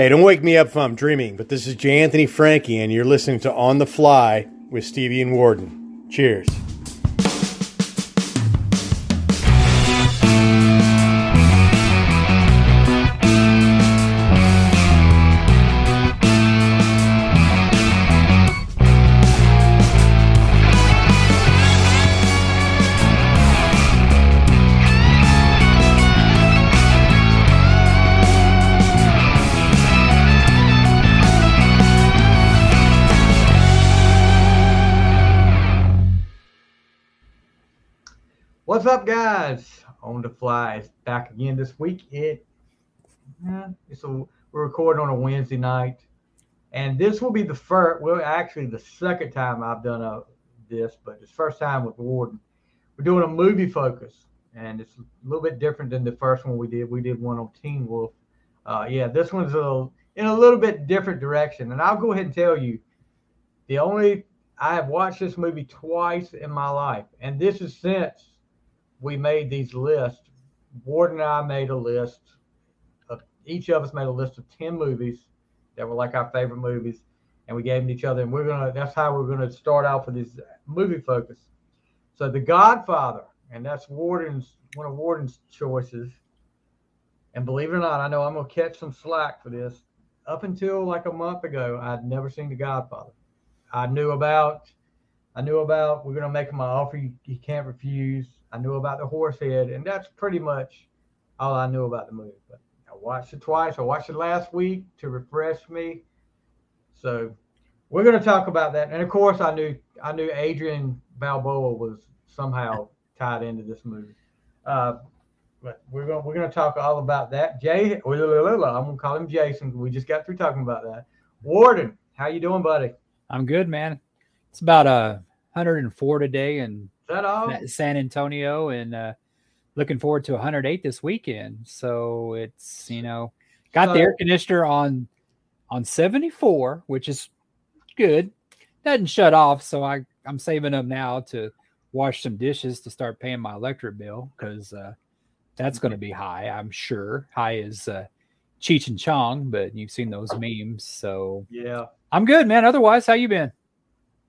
Hey, don't wake me up if I'm dreaming, but this is J. Anthony Frankie, and you're listening to On the Fly with Stevie and Worden. Cheers. What's up, guys? On the fly is back again this week. It, yeah, a, we're recording on a Wednesday night, and this will be the first. Well, actually, the second time I've done a this, but it's first time with Worden. We're doing a movie focus, and it's a little bit different than the first one we did. We did one on Teen Wolf. Uh, yeah, this one's a little, in a little bit different direction, and I'll go ahead and tell you, the only I have watched this movie twice in my life, and this is since we made these lists. Ward and I made a list of each of us made a list of 10 movies that were like our favorite movies, and we gave them to each other. And we're gonna that's how we're gonna start out for this movie focus. So The Godfather, and that's Worden's one of Worden's choices. And believe it or not, I know I'm gonna catch some slack for this. Up until like a month ago, I'd never seen The Godfather. I knew about I knew about we're gonna make him an offer you can't refuse. I knew about the horse head, and that's pretty much all I knew about the movie. But I watched it twice. I watched it last week to refresh me. So we're gonna talk about that. And of course I knew I knew Adrian Balboa was somehow tied into this movie. Uh, but we're gonna we're gonna talk all about that. Jay, I'm gonna call him Jason. We just got through talking about that. Worden, how you doing, buddy? I'm good, man. It's about uh 104 today in that all? San Antonio, and uh, looking forward to 108 this weekend. So it's you know got so, the air conditioner on on 74, which is good. Doesn't shut off, so I I'm saving up now to wash some dishes to start paying my electric bill because uh, that's going to be high. I'm sure high is uh, Cheech and Chong, but you've seen those memes, so yeah, I'm good, man. Otherwise, how you been?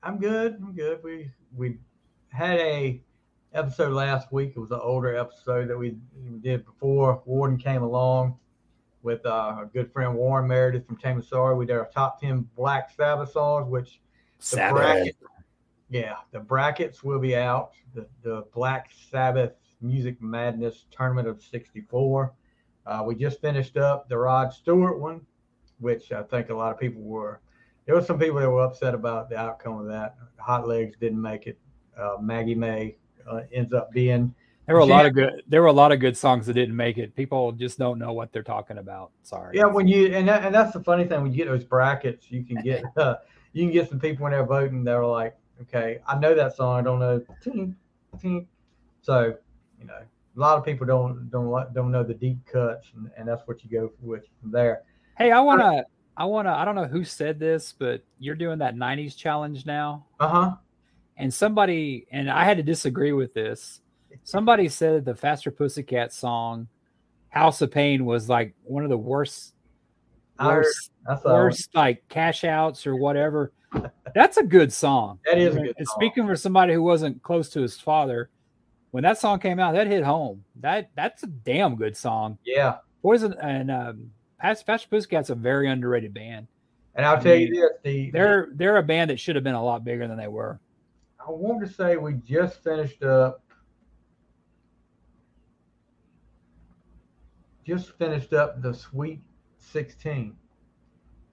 I'm good. I'm good. We we had a episode last week. It was an older episode that we did before Warden came along with uh, our good friend Warren Meredith from Tame Sorry. We did our top ten Black Sabbath songs, which the bracket, yeah, the brackets will be out. The the Black Sabbath Music Madness Tournament of '64. Uh, we just finished up the Rod Stewart one, which I think a lot of people were there were some people that were upset about the outcome of that. Hot Legs didn't make it. Uh, Maggie May uh, ends up being. There were a lot of good. There were a lot of good songs that didn't make it. People just don't know what they're talking about. Sorry. Yeah, when you and that, and that's the funny thing when you get those brackets, you can get uh, you can get some people when they're voting. They're like, okay, I know that song. I don't know. Tink, tink. So you know, a lot of people don't don't don't know the deep cuts, and, and that's what you go with from there. Hey, I want to I want to, I don't know who said this, but you're doing that 90s challenge now. Uh huh. And somebody, and I had to disagree with this. Somebody said the Faster Pussycat song, House of Pain, was like one of the worst, worst, worst like cash outs or whatever. That's a good song. That is a good and speaking for somebody who wasn't close to his father, when that song came out, that hit home. That that's a damn good song. Yeah. Poison and um, Faster Pussycat's a very underrated band. And I'll I tell mean, you this: the they're they're a band that should have been a lot bigger than they were. I want to say we just finished up, just finished up the Sweet 16,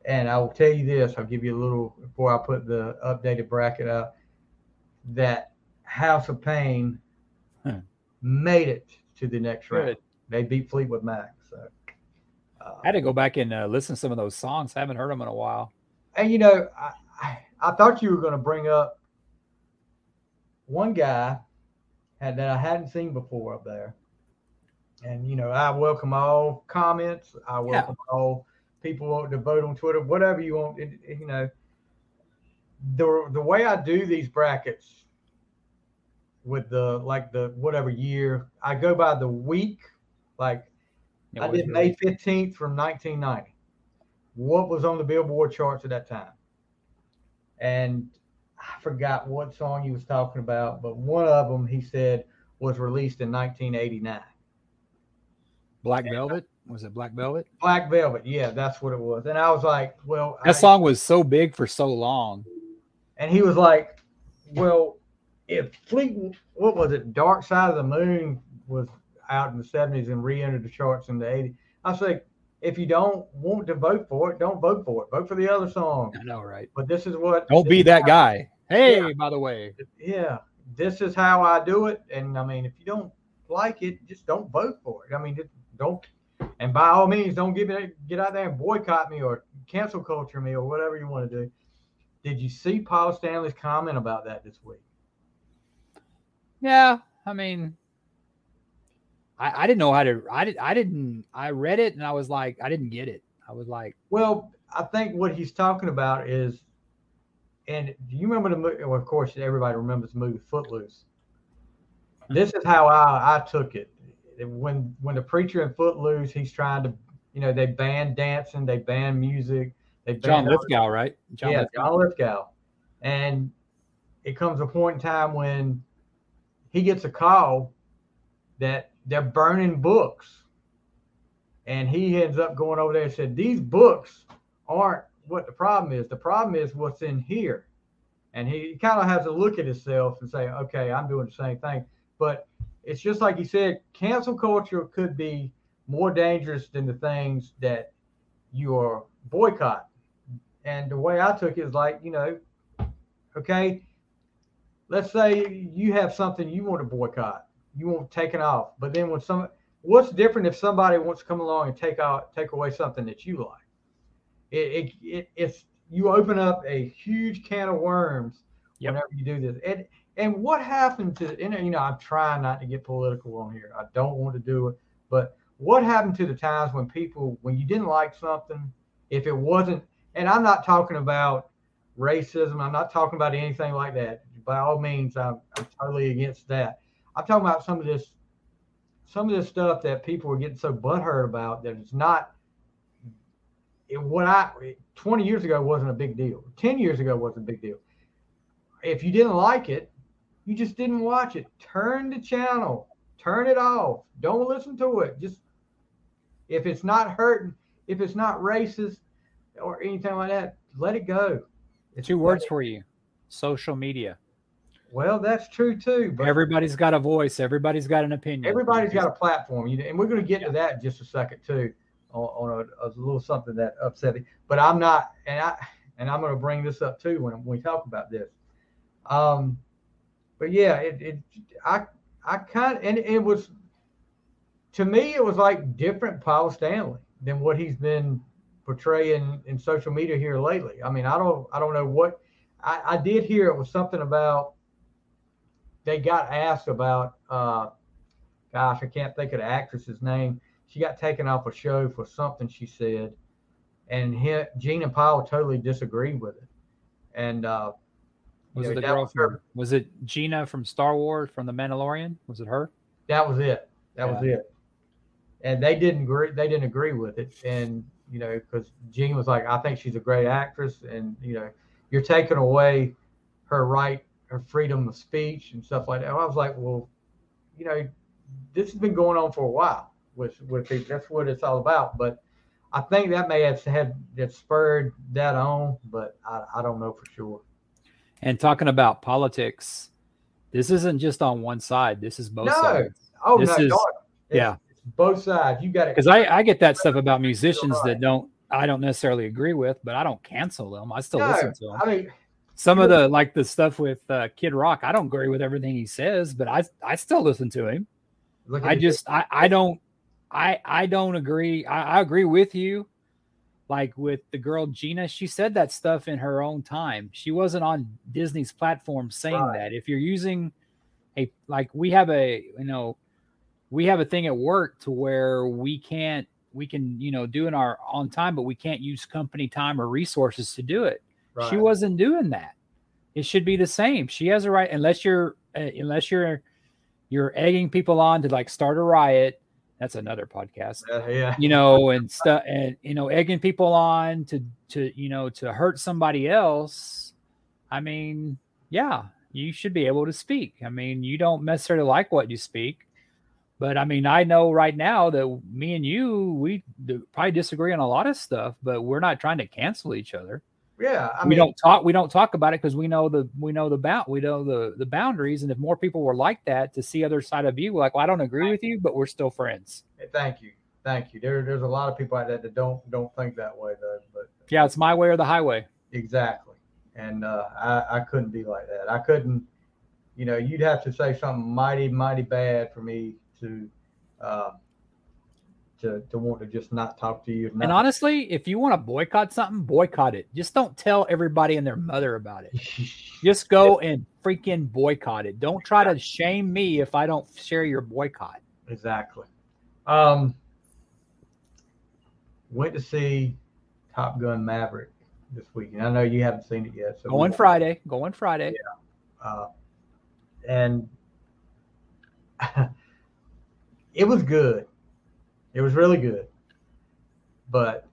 and I will tell you this: I'll give you a little before I put the updated bracket out. That House of Pain huh. made it to the next round. They beat Fleetwood Mac. I had to go back and uh, listen to some of those songs. I haven't heard them in a while. And you know, I, I, I thought you were going to bring up one guy had, that I hadn't seen before up there. And you know, I welcome all comments. I welcome yeah. all people to vote on Twitter, whatever you want. It, it, you know, the the way I do these brackets with the like the whatever year, I go by the week. Like I did May 15th from 1990. what was on the Billboard charts at that time. And I forgot what song he was talking about, but one of them he said was released in 1989. Black Velvet was it Black Velvet? Black Velvet, yeah, that's what it was. And I was like, well, that I, song was so big for so long. And he was like, well, if Fleet, what was it, Dark Side of the Moon was out in the 70s and re-entered the charts in the 80s. I was like, if you don't want to vote for it, don't vote for it. Vote for the other song. I know, right? But this is what. Don't be that how, guy. Hey, Yeah. by the way, Yeah, this is how I do it. And I mean, if you don't like it, just don't vote for it. I mean, just don't. And by all means, don't give it. Get out there and boycott me or cancel culture me or whatever you want to do. Did you see Paul Stanley's comment about that this week? yeah. I mean, I, I didn't know how to. I did. I didn't. I read it and I was like, I didn't get it. I was like, Well, I think what he's talking about is, and do you remember the movie? Well, of course, everybody remembers the movie Footloose. Hmm. This is how I, I took it. When when the preacher in Footloose, he's trying to, you know, they ban dancing, they ban music, they ban John Lithgow, right? John yeah, Lithgow. John Lithgow. And it comes a point in time when he gets a call that they're burning books. And he ends up going over there and said, These books aren't what the problem is. The problem is what's in here. And he kind of has to look at himself and say, Okay, I'm doing the same thing. But it's just like he said, cancel culture could be more dangerous than the things that you are boycott. And the way I took it is like, you know, okay, let's say you have something you want to boycott, you want taken off, but then when some, what's different if somebody wants to come along and take out, take away something that you like? It, it, it it's you open up a huge can of worms Yep. whenever you do this. And and what happened to, and you know, I'm trying not to get political on here. I don't want to do it, but what happened to the times when people, when you didn't like something, if it wasn't, and I'm not talking about racism. I'm not talking about anything like that. By all means, I'm, I'm totally against that. I'm talking about some of this, some of this stuff that people are getting so butthurt about that it's not. It, what I 20 years ago wasn't a big deal. 10 years ago wasn't a big deal. If you didn't like it, you just didn't watch it. Turn the channel. Turn it off. Don't listen to it. Just if it's not hurting, if it's not racist or anything like that, let it go. It's Two words for you: social media. Well, that's true too. But Everybody's got a voice. Everybody's got an opinion. everybody's got a platform, you know, and we're going to get to that in just a second too, on, on a, a little something that upset me. But I'm not, and I and I'm going to bring this up too when, when we talk about this. Um, but yeah, it, it I I kind and it was to me it was like different Paul Stanley than what he's been portraying in social media here lately. I mean, I don't I don't know what I, I did hear it was something about they got asked about uh gosh, I can't think of the actress's name. She got taken off a show for something she said, and he, Gene and Paul totally disagreed with it. And uh, Was you it the girl was from? Was it Gina from Star Wars from the Mandalorian? Was it her? that was it. That was it. And they didn't agree. They didn't agree with it. And you know, because Gene was like, I think she's a great actress, and you know, you're taking away her right, her freedom of speech and stuff like that. I was like, well, you know, this has been going on for a while with with people. That's what it's all about. But I think that may have had that spurred that on, but I, I don't know for sure. And talking about politics, this isn't just on one side. This is both No. sides. Oh This no, is- it's- yeah. it's both sides. You got it. Because I, I get that stuff about musicians right. that don't I don't necessarily agree with, but I don't cancel them. I still No, listen to them. I mean, Some of the like the stuff with uh, Kid Rock, I don't agree with everything he says, but I I still listen to him. I just I I don't I I don't agree. I, I agree with you. Like with the girl Gina, she said that stuff in her own time. She wasn't on Disney's platform saying Right. that. If you're using a like we have a you know we have a thing at work to where we can't we can you know do in our on time, but we can't use company time or resources to do it. She wasn't doing that. It should be the same. She has a right unless you're uh, unless you're you're egging people on to like start a riot That's another podcast. Uh, yeah. You know, and stuff, and you know, egging people on to to you know to hurt somebody else. I mean, yeah, you should be able to speak. I mean, you don't necessarily like what you speak, but I mean, I know right now that me and you, we probably disagree on a lot of stuff, but we're not trying to cancel each other. Yeah, I we mean, don't talk. We don't talk about it because we know the we know the bound we know the the boundaries. And if more people were like that to see other side of you, like, well, I don't agree with you, but we're still friends. thank you, thank you. There, there's a lot of people out there that don't don't think that way, though. But Yeah, it's my way or the highway. exactly, and uh, I I couldn't be like that. I couldn't, you know, you'd have to say something mighty mighty bad for me to. Uh, to, to want to just not talk to you. And honestly, if you want to boycott something, boycott it. Just don't tell everybody and their mother about it. Just go and freaking boycott it. Don't try to shame me if I don't share your boycott. Exactly. Um, went to see Top Gun Maverick this weekend. I know you haven't seen it yet. So Going Friday. Going Friday. Uh, and it was good. It was really good, but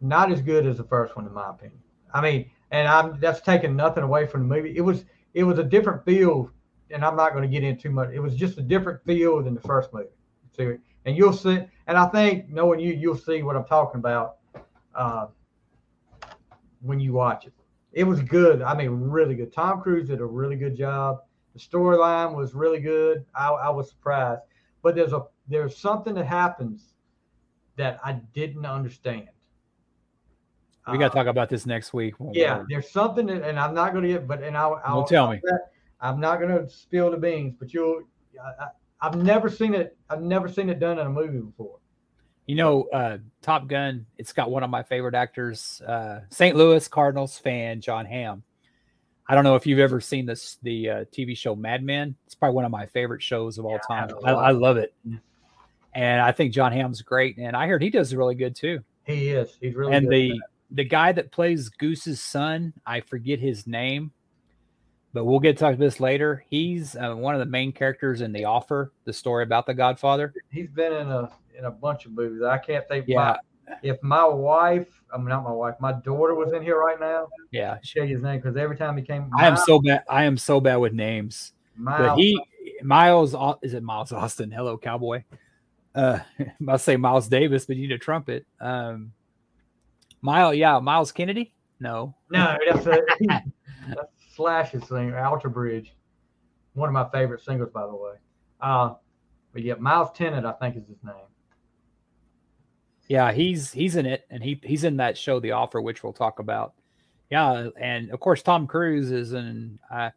not as good as the first one, in my opinion. I mean, and I'm that's taking nothing away from the movie. It was it was a different feel, and I'm not going to get into too much. It was just a different feel than the first movie. See, and you'll see, and I think knowing you, you'll see what I'm talking about uh, when you watch it. It was good. I mean, really good. Tom Cruise did a really good job. The storyline was really good. I, I was surprised, but there's a there's something that happens that I didn't understand. We got to Uh, talk about this next week. yeah, there's something that, and I'm not going to get, but and I'll, I'll tell me. I'm not going to spill the beans, but you'll. I, I, I've never seen it. I've never seen it done in a movie before. You know, uh, Top Gun, it's got one of my favorite actors, uh, St. Louis Cardinals fan, Jon Hamm. I don't know if you've ever seen this the uh, TV show Mad Men. It's probably one of my favorite shows of all Yeah, I time. haven't I, I love it, and I think Jon Hamm's great. And I heard he does really good too. He is. He's really. and good the the guy that plays Goose's son, I forget his name, but we'll get to talk about this later. He's uh, one of the main characters in The Offer, the story about the Godfather. He's been in a in a bunch of movies. I can't think. Yeah. My, if my wife, I mean not my wife, my daughter was in here right now. Yeah, I'd you his name because every time he came, I am so bad. I am so bad with names. but Miles- he Miles is it Miles Austin? Hello, cowboy. Uh, I'll say Miles Davis, but you need a trumpet. Um, Miles, yeah, Myles Kennedy. No, No, that's a that's Slash's singer, Alter Bridge. One of my favorite singles, by the way. Uh, but yeah, Miles Tennant, I think is his name. yeah, he's he's in it, and he he's in that show, The Offer, which we'll talk about. Yeah, and of course Tom Cruise is in. Uh,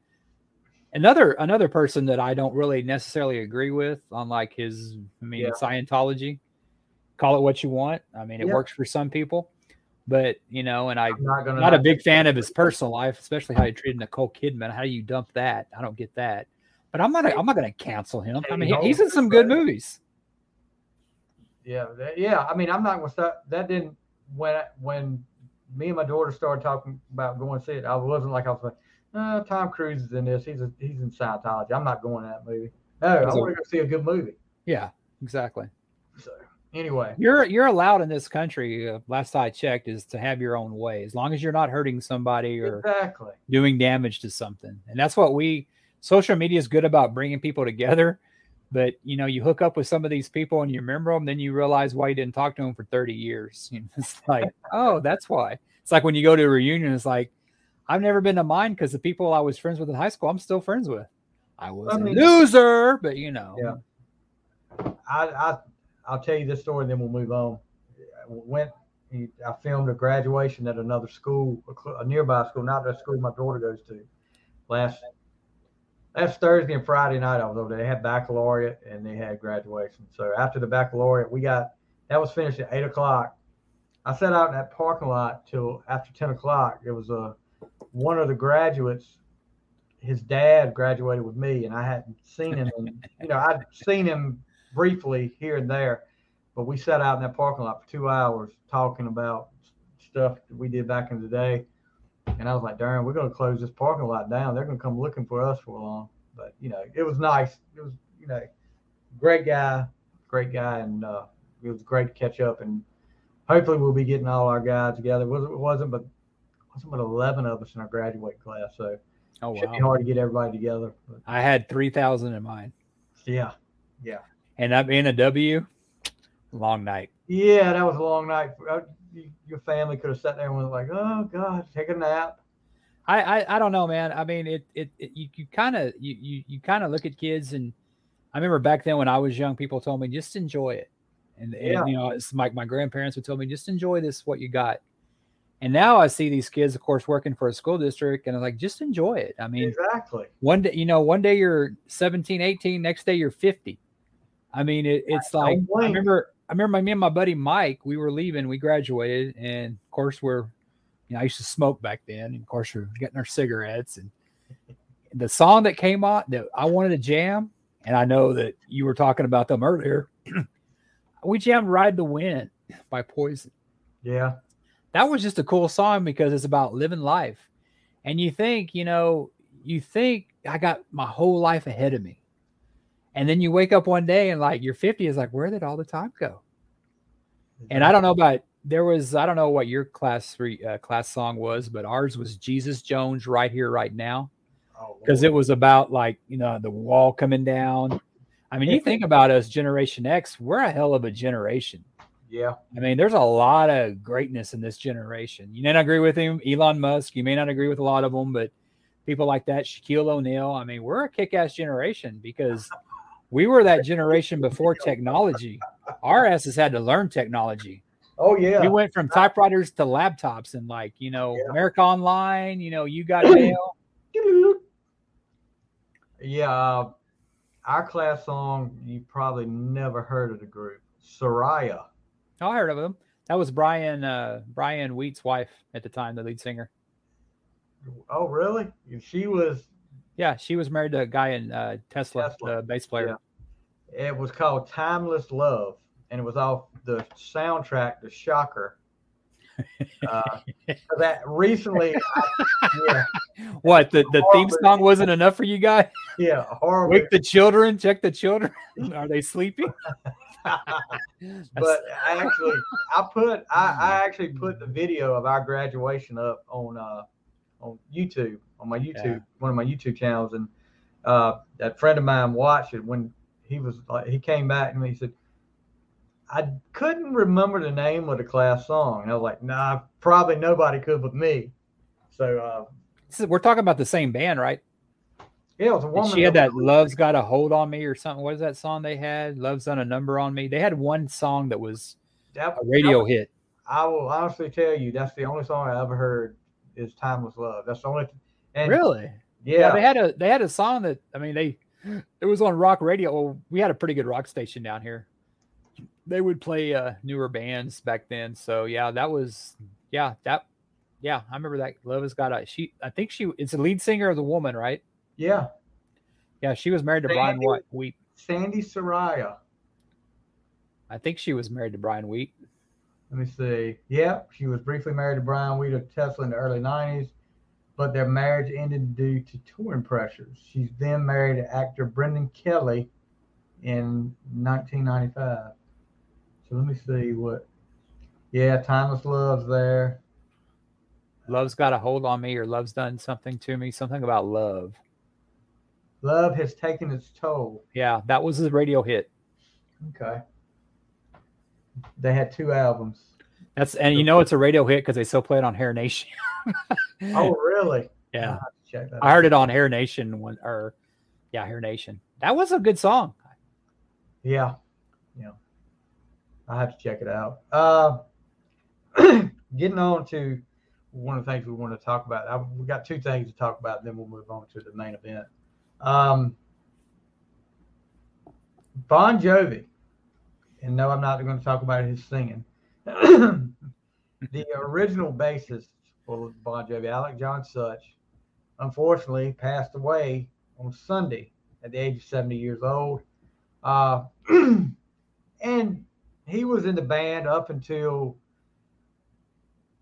another another person that I don't really necessarily agree with on like his. I mean, Yeah. Scientology. Call it what you want. I mean, it Yeah. works for some people, but you know, and I I'm not gonna. not a big fan of his personal life, especially how he treated Nicole Kidman. How do you dump that? I don't get that. But I'm not. I'm not going to cancel him. I mean, he- he's in some good movies. Yeah, that, yeah. I mean, I'm not gonna stop. That didn't when when me and my daughter started talking about going to see it. I wasn't like I was like, uh, Tom Cruise is in this. He's a, he's in Scientology. I'm not going to that movie. No, I want to go see a good movie. Yeah, exactly. So anyway, You're you're allowed in this country. Uh, last I checked, is to have your own way, as long as you're not hurting somebody or exactly. doing damage to something. And that's what we. Social media is good about bringing people together, but you know, you hook up with some of these people and you remember them, then you realize why you didn't talk to them for 30 years. You know, it's like, oh, that's why. It's like when you go to a reunion, it's like, I've never been to mine because the people I was friends with in high school, I'm still friends with. I was I a mean- loser, but you know, Yeah. I, I I'll tell you this story, and then we'll move on. I went. I filmed a graduation at another school, a a nearby school, not the school my daughter goes to. Last last Thursday and Friday night, I was over there. They had baccalaureate and they had graduation. So after the baccalaureate, we got that was finished at eight o'clock. I sat out in that parking lot till after ten o'clock. It was a one of the graduates. His dad graduated with me, and I hadn't seen him. In, you know, I'd seen him briefly here and there, but we sat out in that parking lot for two hours talking about stuff that we did back in the day. And I was like, darn, we're going to close this parking lot down. They're going to come looking for us for a long. But, you know, it was nice. It was, you know, great guy, great guy, and uh, it was great to catch up. And hopefully, we'll be getting all our guys together. It wasn't, it but wasn't eleven of us in our graduate class, so Oh should be wow. hard to get everybody together. But I had three thousand in mine, yeah, yeah, and I'm in a W. Long night. yeah. That was a long night. Uh, Your family could have sat there and was like, "Oh God, take a nap." I, I I don't know, man. I mean, it it, it you, you kind of you you, you kind of look at kids, and I remember back then when I was young, people told me just enjoy it, and, and, you know, it's like my grandparents would tell me just enjoy this what you got. And now I see these kids, of course, working for a school district, and I'm like, just enjoy it. I mean, Exactly. one day, you know, one day you're 17, 18, next day you're 50. I mean, it, it's Don't like I remember, I remember my, me and my buddy Mike, we were leaving, we graduated, and of course we're, you know, I used to smoke back then, and of course we're getting our cigarettes, and the song that came on that I wanted to jam, and I know that you were talking about them earlier. we jammed "Ride the Wind" by Poison Yeah. That was just a cool song because it's about living life. And you think, you know, you think I got my whole life ahead of me. And then you wake up one day and like you're 50 is like, where did all the time go? And I don't know about there was I don't know what your class three uh, class song was, but ours was Jesus Jones right here right now Oh, because it was about like you know the wall coming down. I mean, you think about us, Generation X, we're a hell of a generation. Yeah. I mean, there's a lot of greatness in this generation. You may not agree with him, Elon Musk. You may not agree with a lot of them, but people like that, Shaquille O'Neal. I mean, we're a kick-ass generation because we were that generation before technology. Our asses had to learn technology. Oh yeah. We went from typewriters to laptops and like, you know, Yeah. America Online, you know, you got mail. Yeah, uh, our class song you probably never heard of the group Saraya. Oh, I heard of them. That was Brian uh Brian Wheat's wife at the time, the lead singer. Oh, really? She was. Yeah, she was married to a guy in uh, Tesla, Tesla, the bass player. It was called "Timeless Love," and it was off the soundtrack to Shocker. Uh, that recently, I, yeah, What the, the theme song wasn't enough for you guys? yeah, horrible. Wake the children, check the children. Are they sleeping? but I actually, I put, I, I actually put the video of our graduation up on, uh, on YouTube, on my YouTube, Yeah. one of my YouTube channels, and uh, that friend of mine watched it when he was like, he came back and he said, I couldn't remember the name of the class song, and I was like, Nah, probably nobody could but me. So uh, is- we're talking about the same band, right? Yeah, it was a And she had that that "Love's Got a Hold on Me" or something. What is that song they had? "Love's Done a Number on Me." They had one song that was that- a radio was- hit. I will honestly tell you, that's the only song I ever heard is "Timeless Love." That's the only. And Really? Yeah. they had a they had a song that I mean they it was on rock radio. Well, we had a pretty good rock station down here. They would play uh, newer bands back then. So yeah, that was yeah that yeah I remember that. Love has got a she. I think she it's the lead singer of the woman, right? Yeah. Yeah, she was married to Brian Sandy? Wheat. Wheat. Sandi Saraya. I think she was married to Brian Wheat. Let me see. Yeah, she was briefly married to Brian Wheat of Tesla in the early 90s, but their marriage ended due to touring pressures. She's then married to actor Brendan Kelly in 1995. So let me see what. Yeah, Timeless Love's there. Love's got a hold on me, or love's done something to me. Something about love. Love has taken its toll. Yeah, that was his radio hit. Okay. They had two albums. That's and you know it's a radio hit because they still play it on Hair Nation. Oh, really? yeah. I'll have to Check that I heard it on Hair Nation when, or yeah, Hair Nation. That was a good song. Yeah, yeah. I have to check it out. Uh, getting on to one of the things we want to talk about. I, we got two things to talk about, then we'll move on to the main event. Um, bon Jovi, and no, I'm not going to talk about his singing. the original bassist for Bon Jovi, Alec John Such, unfortunately passed away on Sunday at the age of 70 years old. Uh, and he was in the band up until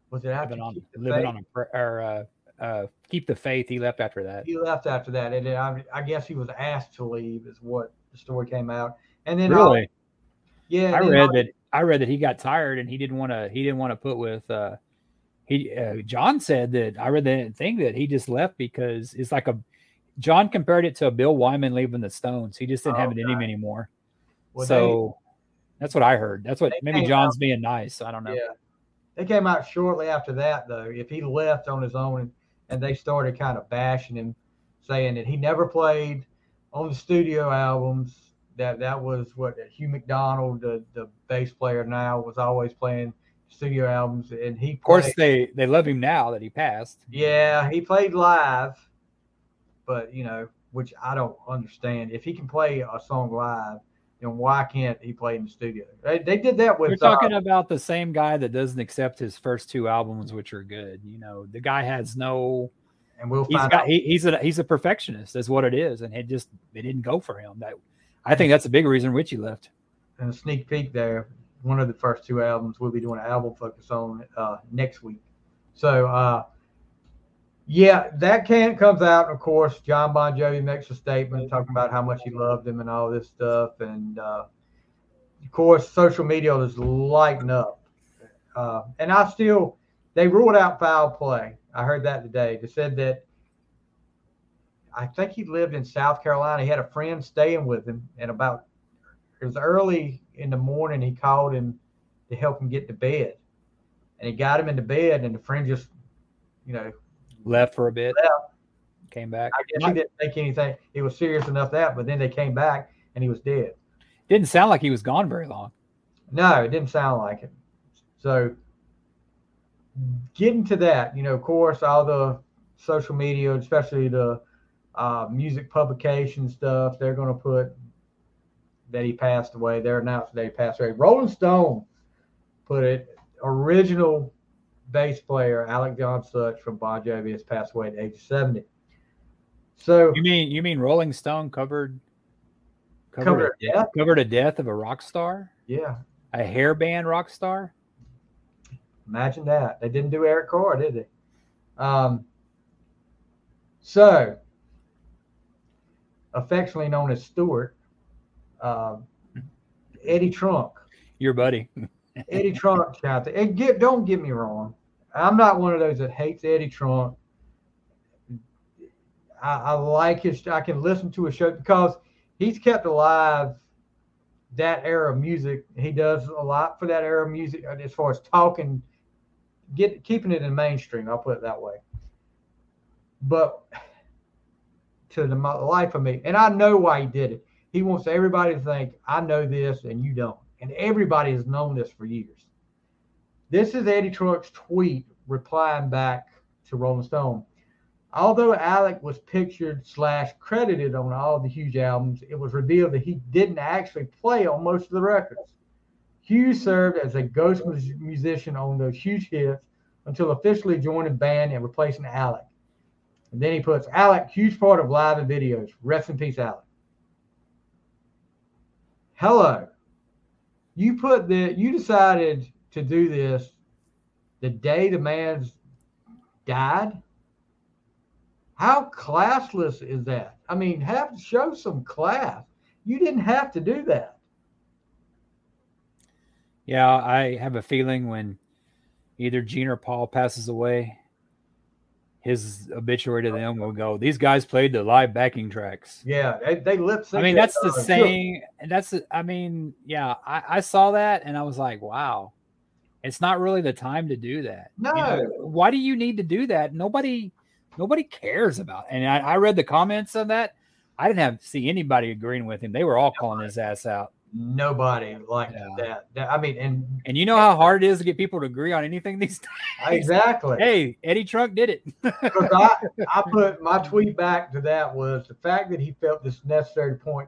was it after Living on, living on a prayer? uh, uh, keep the faith. He left after that. He left after that, and then I, I guess he was asked to leave, is what the story came out. And then Really? Yeah, I read like- that I read that he got tired and he didn't want to he didn't want to put with uh he uh, John said that I read that thing that he just left because it's like a John compared it to a Bill Wyman leaving the Stones. He just didn't have it in him anymore. well, so that's what I heard. That's what maybe John's being nice. I don't know. they, yeah, they came out shortly after that though. If he left on his own, and, they started kind of bashing him, saying that he never played on the studio albums. That that was what Hugh McDonald, the the bass player now, was always playing studio albums, and he Of course, played- they they love him now that he passed. Yeah, he played live, but you know, which I don't understand. If he can play a song live, then why can't he play in the studio? They, they did that with We're talking uh, about the same guy that doesn't accept his first two albums, which are good. You know, the guy has no. and we'll He's got out. he, he's a he's a perfectionist. That's what it is, and it just it didn't go for him. That I think that's a big reason Richie left. And a sneak peek there. One of the first two albums we'll be doing an album focus on uh, next week. So uh, yeah, that can comes out. Of course, John Bon Jovi makes a statement talking about how much he loved him and all this stuff, and uh, of course, social media is lighting up. Uh, and I still, they ruled out foul play. I heard that today. They said that I think he lived in South Carolina. He had a friend staying with him, and about it was early in the morning. He called him to help him get to bed, and he got him into bed, and the friend just, you know, Left for a bit, Left. came back. I guess he didn't think anything. It was serious enough that, but then they came back and he was dead. Didn't sound like he was gone very long. No, it didn't sound like it. So getting to that, you know, of course, all the social media, especially the uh, music publication stuff, they're going to put that he passed away. They're announced that he passed away. Rolling Stone put it. Original bass player Alec John Such from Bon Jovi has passed away at age 70. So You mean you mean Rolling Stone covered covered covered a death? covered a death of a rock star, Yeah, a hair band rock star? Imagine that. They didn't do Eric Carr, did they? Um, so, affectionately known as Stewart, um, Eddie Trunk. Your buddy. Eddie Trunk out there. And get, don't get me wrong. I'm not one of those that hates Eddie Trunk. I, I like his. I can listen to a show because he's kept alive that era of music. He does a lot for that era of music as far as talking, get keeping it in mainstream. I'll put it that way. But to the life of me, and I know why he did it. He wants everybody to think I know this and you don't, and everybody has known this for years. This is Eddie Trunk's tweet replying back to Rolling Stone. Although Alec was pictured slash credited on all the huge albums, it was revealed that he didn't actually play on most of the records. Hughes served as a ghost musician on those huge hits until officially joining band and replacing Alec. And then he puts Alec, huge part of live and videos. Rest in peace, Alec. Hello. You put the you decided to do this the day the man's died. How classless is that? I mean, have to show some class. You didn't have to do that. Yeah, I have a feeling when either Gene or Paul passes away, his obituary to them will go, These guys played the live backing tracks. Yeah, they, they lip sync. I mean, that's the song. saying, and that's I mean, yeah, I, I saw that and I was like, wow, it's not really the time to do that. You know, No. why do you need to do that? Nobody, nobody cares about. It. And I, I read the comments on that. I didn't have see anybody agreeing with him. They were all calling his ass out. Nobody liked Yeah. that. that. I mean, and And you know how hard it is to get people to agree on anything these days. exactly. Hey, Eddie Trunk did it. Because I, I put my tweet back to that was the fact that he felt this necessary point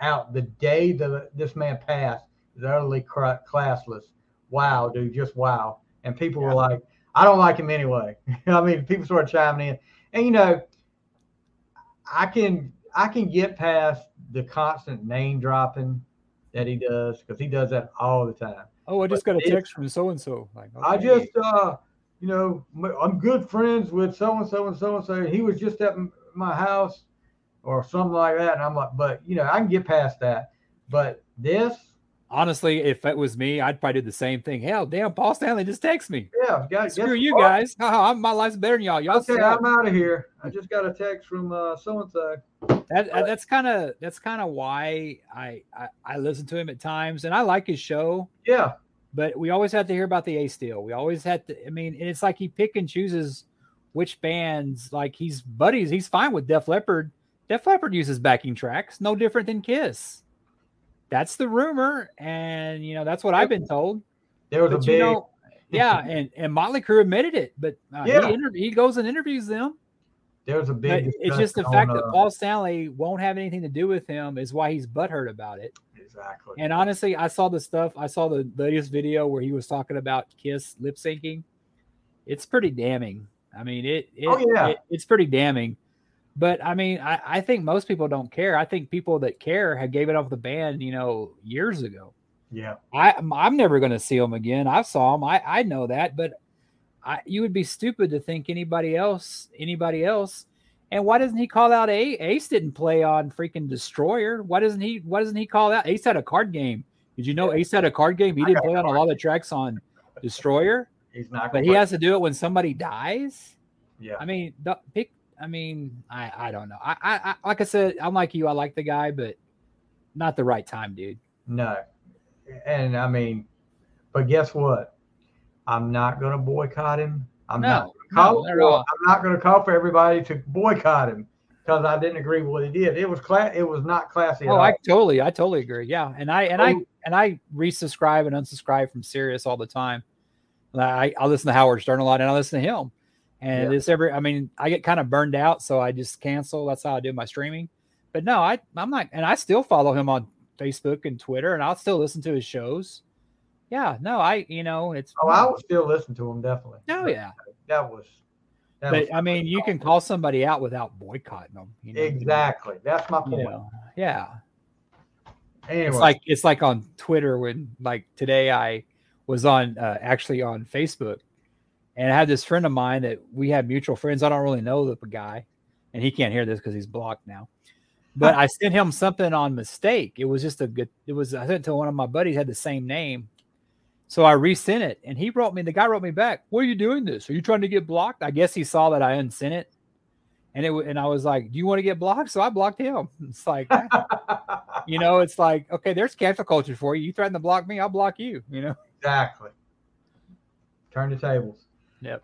out the day that this man passed is utterly classless. Wow, dude, just wow. And people Yeah. were like, I don't like him anyway. I mean, people started chiming in, and you know, I can I can get past the constant name dropping that he does because he does that all the time. oh, I just got a text from so and so. I just, uh, you know, I'm good friends with so and so and so and so. He was just at my house or something like that. And I'm like, but, you know, I can get past that. But this, honestly, if it was me, I'd probably do the same thing. Hell, damn, Paul Stanley just text me. Yeah, guys. Screw you guys. My life's better than y'all. Y'all Okay, suck. I'm out of here. I just got a text from uh, so and so. that, that- that's kind of that's kind of why I, I I listen to him at times, and I like his show. Yeah, But we always have to hear about the Ace deal. We always had to. I mean, and it's like he pick and chooses which bands. Like he's buddies. He's fine with Def Leppard. Def Leppard uses backing tracks, no different than Kiss. That's the rumor, and you know that's what I've been told. there was But big. know, yeah, and and Motley Crue admitted it, but uh, Yeah. he, inter- he goes and interviews them. there was a big. it's just the fact on, that uh, Paul Stanley won't have anything to do with him is why he's butthurt about it. Exactly. And honestly, I saw the stuff. I saw the latest video where he was talking about Kiss lip syncing. It's pretty damning. I mean, it. it Oh, yeah. it- it's pretty damning. But I mean, I, I think most people don't care. I think people that care had gave it off the band, you know, years ago. yeah. I I'm- I'm never going to see them again. I saw them. I I know that, but I you would be stupid to think anybody else anybody else. And why doesn't he call out A Ace didn't play on freaking Destroyer? Why doesn't he why doesn't he call out Ace had a card game? Did you know Ace had a card game? He didn't play on a lot of tracks on Destroyer, He's not. but he has to do it when somebody dies. Yeah. I mean, the, pick. I mean, I I don't know. I, I I like I said, I'm like you. I like the guy, but not the right time, dude. No. And I mean, but guess what? I'm not going to boycott him. I'm No, not call for. I'm not going to call for everybody to boycott him because I didn't agree with what he did. It was class. It was not classy. at Oh. I totally, I totally agree. Yeah, and I and I Oh. and I resubscribe and unsubscribe from Sirius all the time. I I listen to Howard Stern a lot, and I listen to him. And Yeah. it's every. I mean, I get kind of burned out, so I just cancel. That's how I do my streaming. But no, I I'm not, and I still follow him on Facebook and Twitter, and I'll still listen to his shows. Yeah, no, I you know it's. oh, I would still listen to him definitely. Oh yeah, That was. That but was I mean, you can call somebody out without boycotting them. You know? exactly. That's my You point. know, yeah. Anyway, It's like it's like on Twitter when like today I was on uh, actually on Facebook and I had this friend of mine that we had mutual friends. I don't really know the guy, and he can't hear this because he's blocked now. But I sent him something on mistake. It was just a good. It was I sent to one of my buddies had the same name, so I resent it, and he wrote me. The guy wrote me back. What are you doing this? Are you trying to get blocked? I guess he saw that I unsent it, and it and I was like, "Do you want to get blocked?" So I blocked him. It's like you know, it's like, okay, there's cancel culture for you. You threaten to block me, I'll block you. You know, exactly. Turn the tables. Yep.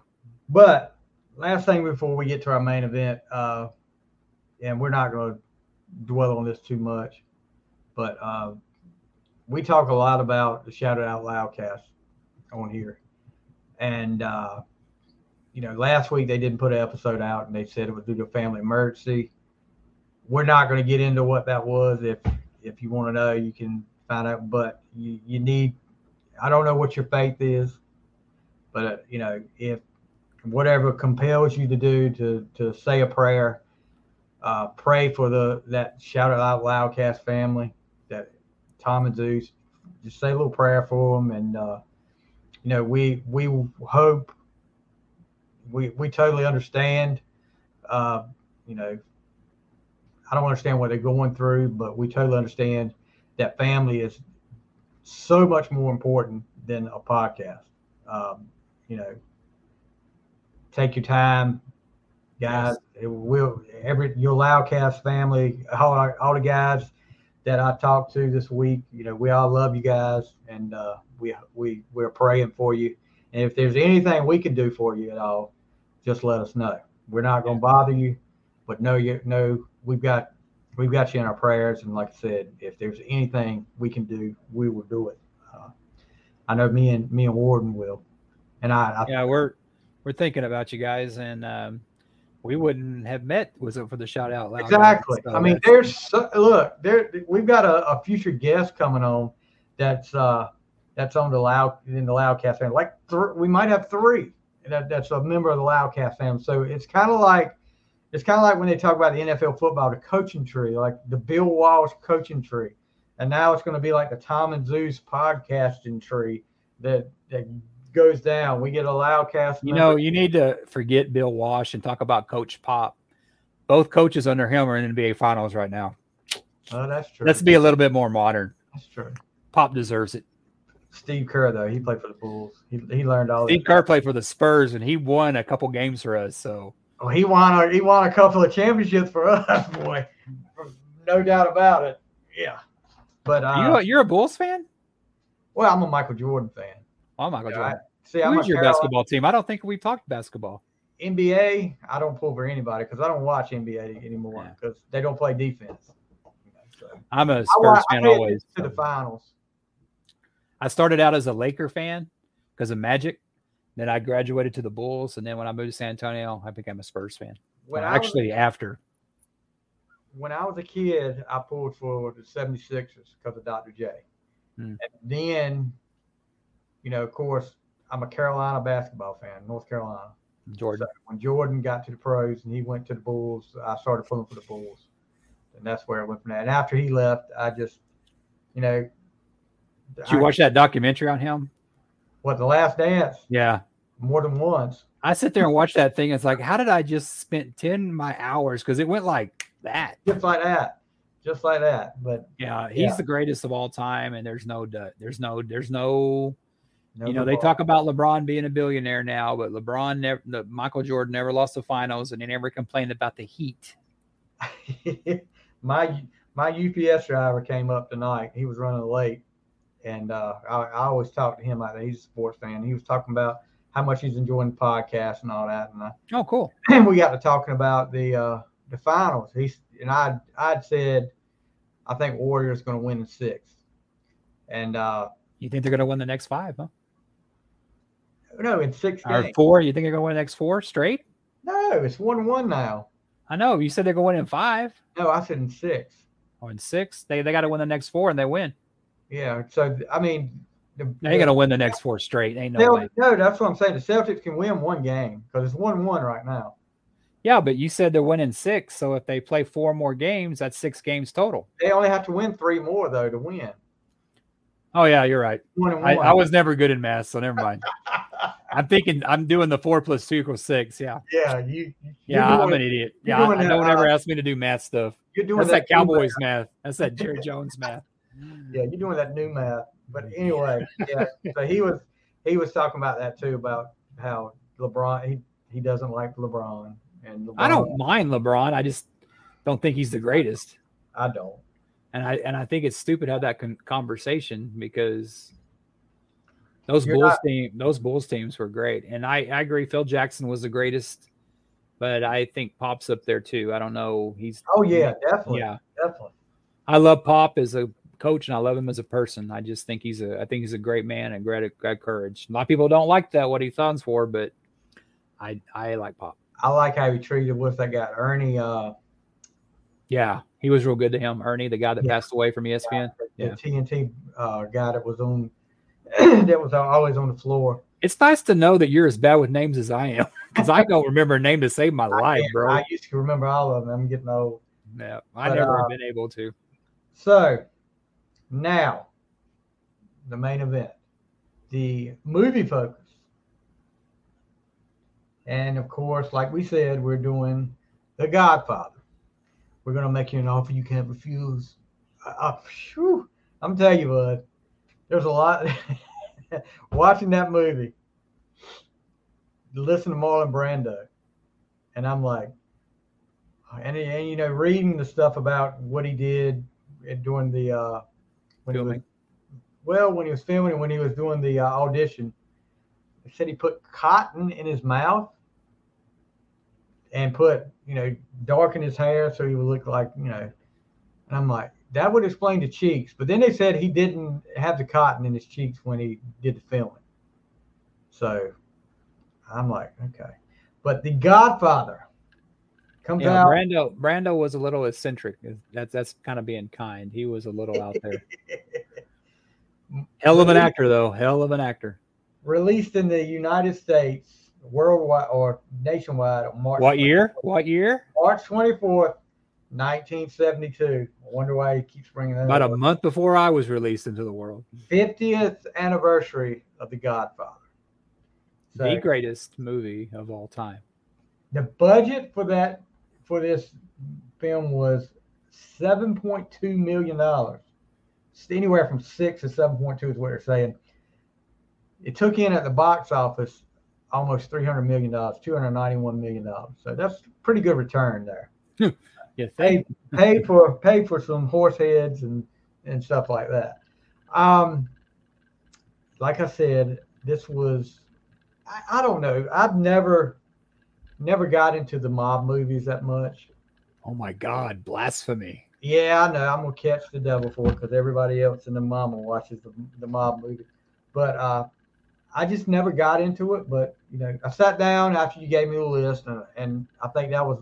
But last thing before we get to our main event, uh, and we're not going to dwell on this too much, but uh, we talk a lot about the Shout It Out Loudcast on here. And, uh, you know, last week they didn't put an episode out and they said it was due to a family emergency. We're not going to get into what that was. If if you want to know, you can find out. But you, you need, I don't know what your faith is, but, uh, you know, if whatever compels you to do to to say a prayer, uh, pray for the that shout out loudcast family, that Tom and Zeus, just say a little prayer for them, and uh, you know we we hope we we totally understand. Uh, you know, I don't understand what they're going through, but we totally understand that family is so much more important than a podcast. Um, you know, take your time, guys. It will every your Loudcast family, all, all the guys that I talked to this week. You know, we all love you guys, and uh, we we we're praying for you. And if there's anything we can do for you at all, just let us know. We're not going to bother you, but know you know we've got we've got you in our prayers. And like I said, if there's anything we can do, we will do it. Uh, I know me and me and Worden will. And I, I yeah, we're we're thinking about you guys, and um, we wouldn't have met was it for the shout out loud. Exactly. So I mean, there's so, look there. We've got a, a future guest coming on. That's uh that's on the loud in the Loudcast family. Like th- we might have three. That that's a member of the Loudcast family. So it's kind of like it's kind of like when they talk about the NFL football, the coaching tree, like the Bill Walsh coaching tree, and now it's going to be like the Tom and Zeus podcasting tree that that goes down. We get a loud cast. you know, you need to forget Bill Walsh and talk about Coach Pop. Both coaches under him are in NBA Finals right now. Oh, that's true. Let's be a little bit more modern. that's true. Pop deserves it. Steve Kerr though, he played for the Bulls. He, he learned all. Steve Kerr played for the Spurs, and he won a couple games for us. So Oh, he won. A, he won a couple of championships for us, boy. No doubt about it. Yeah. But uh, you, you're a Bulls fan? well, I'm a Michael Jordan fan. Oh, Michael Yeah, Jordan. I- see, I'm Who's your Carolina- basketball team? I don't think we've talked basketball. NBA. I don't pull for anybody because I don't watch NBA anymore Yeah. because they don't play defense. So, I'm a Spurs I fan pay always. to the finals. I started out as a Laker fan because of Magic. Then I graduated to the Bulls, and then when I moved to San Antonio, I became a Spurs fan. Well, I was- actually, after when I was a kid, I pulled for the 76ers because of Dr. J. Hmm. And then, you know, of course, I'm a Carolina basketball fan, North Carolina. Jordan, So when Jordan got to the pros and he went to the Bulls, I started pulling for the Bulls. And that's where it went from that. And after he left, I just, you know, did you I- watch that documentary on him? what, The Last Dance? Yeah, More than once. I sit there and watch that thing. It's like, how did I just spend ten of my hours? Because it went like that. Just like that. Just like that. But Yeah, he's Yeah. the greatest of all time, and there's no, there's no, there's no. No You know, they talk about LeBron being a billionaire now, but LeBron never, the, Michael Jordan never lost the finals, and he never complained about the heat. my my UPS driver came up tonight. He was running late, and uh, I, I always talk to him like that. He's a sports fan. He was talking about how much he's enjoying the podcast and all that, and, I, Oh, cool. and we got to talking about the uh, the finals. He's and I I'd said I think Warriors going to win in six, and uh, You think they're going to win the next five, huh? No, in six Or games. four? You think they're going to win the next four straight? No, it's one one now. I know. You said they're going to win in five No, I said in six. or in six. They they got to win the next four, and they win. Yeah, so I mean, the, They ain't going to win the next four straight. Ain't no way. no, that's what I'm saying. The Celtics can win one game because it's one one right now. Yeah, but you said they're winning six. So if they play four more games, that's six games total. They only have to win three more though to win. Oh yeah, you're right. I. I was never good in math, so never mind. I'm thinking I'm doing the four plus two equals six. Yeah, yeah, you. yeah, I'm an idiot. Yeah, I, that, one ever uh, asked me to do math stuff. You're doing That's that that Cowboys math. That's that Jerry Jones math. math. Yeah, you're doing that new math. But anyway, yeah. so he was he was talking about that too about how LeBron he he doesn't like LeBron and LeBron, I don't mind LeBron. I just don't think he's the greatest. I don't. And I and I think it's stupid to have that con- conversation because those You're Bulls not- team, those Bulls teams were great, and I, I agree. Phil Jackson was the greatest, but I think Pop's up there too. I don't know. He's Oh yeah, definitely, yeah. definitely. I love Pop as a coach, and I love him as a person. I just think he's a I think he's a great man and great great courage. A lot of people don't like that what he stands for, but I I like Pop. I like how he treated what's that guy Ernie uh Yeah, he was real good to him. Ernie, the guy that Yeah. passed away from ESPN. the Yeah. TNT uh, guy that was on that was always on the floor. It's nice to know that you're as bad with names as I am, because I don't remember a name to save my life, bro. I used to remember all of them. I'm getting old. yeah, I but, never uh, have been able to. So now the main event, the movie focus. And of course, like we said, we're doing The Godfather. We're gonna make you an offer you can't refuse. Uh, uh, phew, I'm telling you, bud, there's a lot. watching that movie, listen to Marlon Brando, and I'm like, and, and you know, reading the stuff about what he did during the uh, when he was, Filming. well, when he was filming and when he was doing the uh, audition, they said he put cotton in his mouth and put you know darken his hair so he would look like you know. And I'm like, that would explain the cheeks. But then they said he didn't have the cotton in his cheeks when he did the filming. So I'm like, okay. But The Godfather comes Yeah, out. Brando Brando was a little eccentric. That's that's kind of being kind. He was a little out there. Hell of an actor, though. Hell of an actor. released in the United States, worldwide or nationwide on March. What year? What year? March 24th, 1972. I wonder why he keeps bringing that About a month before I was released into the world. 50th anniversary of The Godfather. So The greatest movie of all time. the budget for that for this film was 7.2 million dollars. anywhere from six to seven point two is what they're saying. It took in at the box office almost three hundred million dollars, two hundred ninety-one million dollars. So that's pretty good return there. Yeah, Pay pay for pay for some horse heads and and stuff like that. Um, like I said, this was I, I don't know. I've never never got into the mob movies that much. Oh my God, blasphemy! Yeah, I know. I'm gonna catch the devil for it because everybody else in the mama watches the, the mob movie. But uh, I just never got into it. But you know, I sat down after you gave me the list, and, and I think that was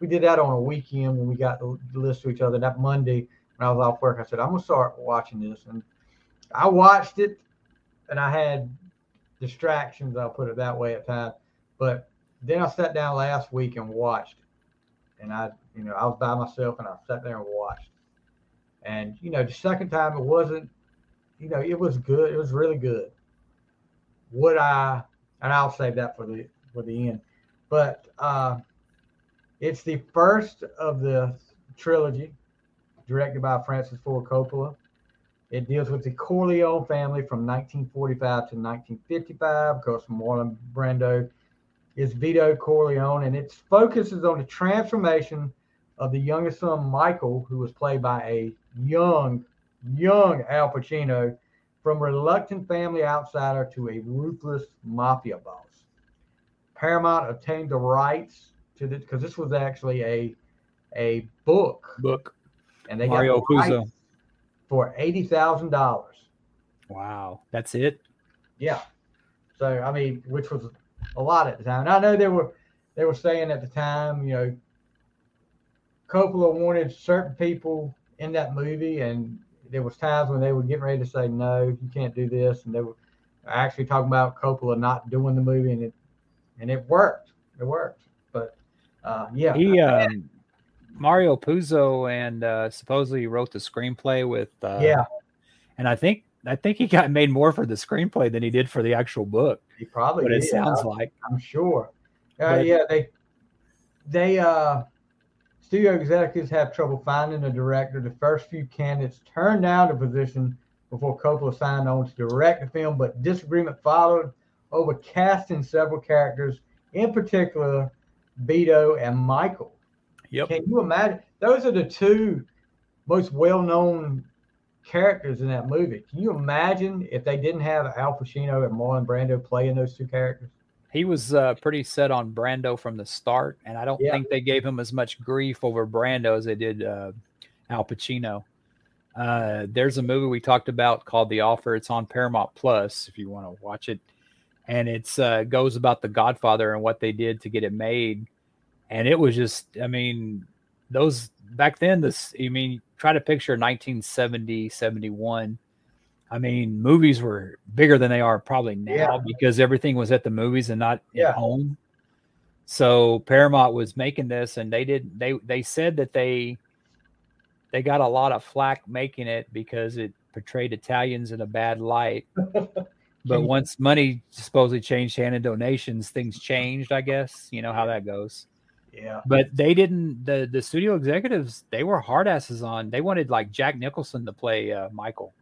we did that on a weekend when we got the, the list to each other. That Monday when I was off work, I said I'm gonna start watching this, and I watched it, and I had distractions. I'll put it that way at times. But then I sat down last week and watched, and I you know I was by myself and I sat there and watched, and you know the second time it wasn't, you know it was good. It was really good. Would I? And I'll save that for the for the end. But uh, it's the first of the trilogy, directed by Francis Ford Coppola. It deals with the Corleone family from 1945 to 1955. Of course, Marlon Brando is Vito Corleone, and it focuses on the transformation of the youngest son, Michael, who was played by a young, young Al Pacino, from reluctant family outsider to a ruthless mafia boss. Paramount obtained the rights to this because this was actually a a book, Book and they Mario got the rights for eighty thousand dollars. Wow, that's it. Yeah. So I mean, which was a lot at the time. And I know they were they were saying at the time, you know, Coppola wanted certain people in that movie, and there was times when they were getting ready to say no, you can't do this, and they were actually talking about Coppola not doing the movie, and it and it worked. It worked. But uh, yeah, He um, Mario Puzo and uh, supposedly wrote the screenplay with uh, yeah, and I think I think he got made more for the screenplay than he did for the actual book. he probably What it sounds like. I'm sure. Uh, But- yeah, they they uh studio executives have trouble finding a director. The first few candidates turned down the position before Coppola signed on to direct the film, but disagreement followed over casting several characters, in particular Vito and Michael. Yep. Can you imagine? Those are the two most well-known characters in that movie. Can you imagine if they didn't have Al Pacino and Marlon Brando playing those two characters? He was uh, pretty set on Brando from the start, and I don't Yeah. think they gave him as much grief over Brando as they did uh, Al Pacino. Uh, there's a movie we talked about called The Offer. It's on Paramount Plus if you want to watch it, and it's uh, goes about the Godfather and what they did to get it made. And it was just, I mean, those back then. This, I mean, try to picture 1970, 71. I mean, movies were bigger than they are probably now Yeah. because everything was at the movies and not Yeah. at home. So Paramount was making this, and they did. They they said that they they got a lot of flack making it because it portrayed Italians in a bad light. But once money supposedly changed hand in donations, things changed. I guess you know how that goes. Yeah. But they didn't. the The studio executives they were hard asses on. They wanted like Jack Nicholson to play uh, Michael.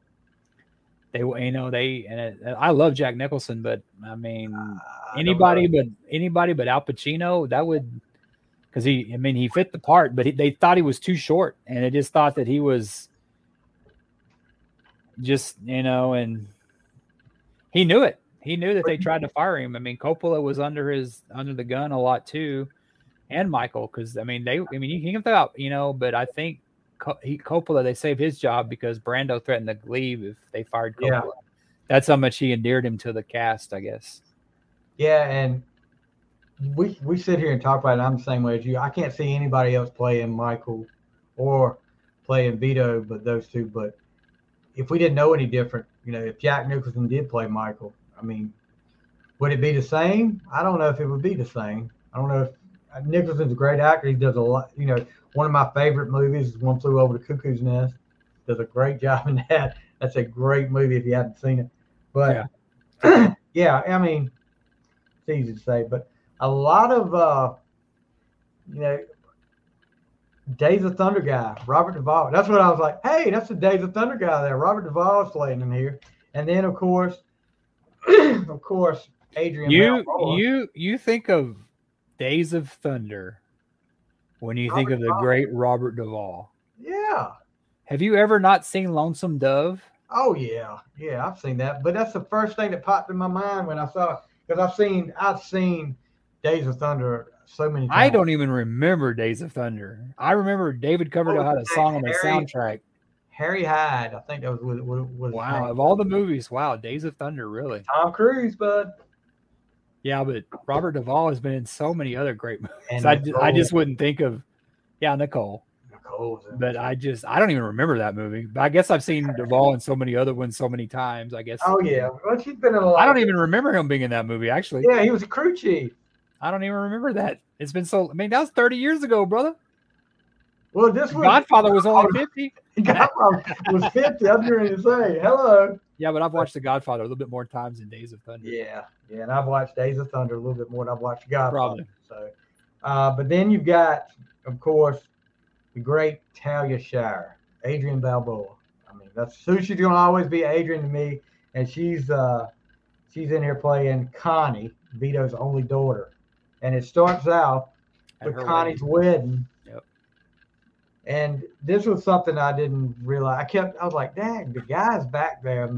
They will you know they and it, I love Jack Nicholson, but I mean I don't anybody know. but anybody but Al Pacino that would because he I mean he fit the part, but he, they thought he was too short, and they just thought that he was just you know, and he knew it. He knew that they tried to fire him. I mean, Coppola was under his under the gun a lot too, and Michael because I mean they I mean you can think about you know, but I think he, Coppola they saved his job because Brando threatened to leave if they fired Coppola. Yeah. That's how much he endeared him to the cast, I guess. Yeah, and we we sit here and talk about it. I'm the same way as you. I can't see anybody else playing Michael or playing Vito, but those two. But if we didn't know any different, you know, if Jack Nicholson did play Michael, I mean, would it be the same? I don't know if it would be the same. I don't know if uh, Nicholson's a great actor. He does a lot. You know, one of my favorite movies is One Flew Over the Cuckoo's Nest. Does a great job in that. That's a great movie if you haven't seen it. But yeah, I mean, it's easy to say, but a lot of uh, you know, Days of Thunder guy, Robert Duvall. That's what I was like. Hey, that's the Days of Thunder guy there. Robert Duvall's playing in here. And then of course, of course, Adrian. You you you think of Days of Thunder when you think of the Duvall. great Robert Duvall. Yeah. Have you ever not seen Lonesome Dove? Oh yeah, yeah, I've seen that. But that's the first thing that popped in my mind when I saw it because I've seen I've seen Days of Thunder so many times. I don't even remember Days of Thunder. I remember David Coverdale oh, had a song on the soundtrack. Harry Hyde, I think that was was Wow, name. of all the movies, wow, Days of Thunder, really. Tom Cruise, bud. Yeah, but Robert Duvall has been in so many other great movies. And I, I just wouldn't think of, yeah, Nicole. Nicole. But. I just, I don't even remember that movie. But I guess I've seen Duvall in so many other ones so many times. I guess. oh yeah, well she's been in a lot. I don't even remember him being in that movie. Actually, Yeah, he was a crew chief. I don't even remember that. It's been so. I mean, that was 30 years ago, brother. Well, this was Godfather was only 50. Godfather was fifty. I'm going to say hello. Yeah, but I've watched The Godfather a little bit more times than Days of Thunder. Yeah, yeah, and I've watched Days of Thunder a little bit more than I've watched Godfather. Probably. So, uh, but then you've got, of course, the great Talia Shire, Adrian Balboa. I mean, that's who she's gonna always be, Adrian to me, and she's uh, she's in here playing Connie, Vito's only daughter, and it starts out with Connie's wedding. wedding. And this was something I didn't realize. I kept, I was like, dang, the guy's back there,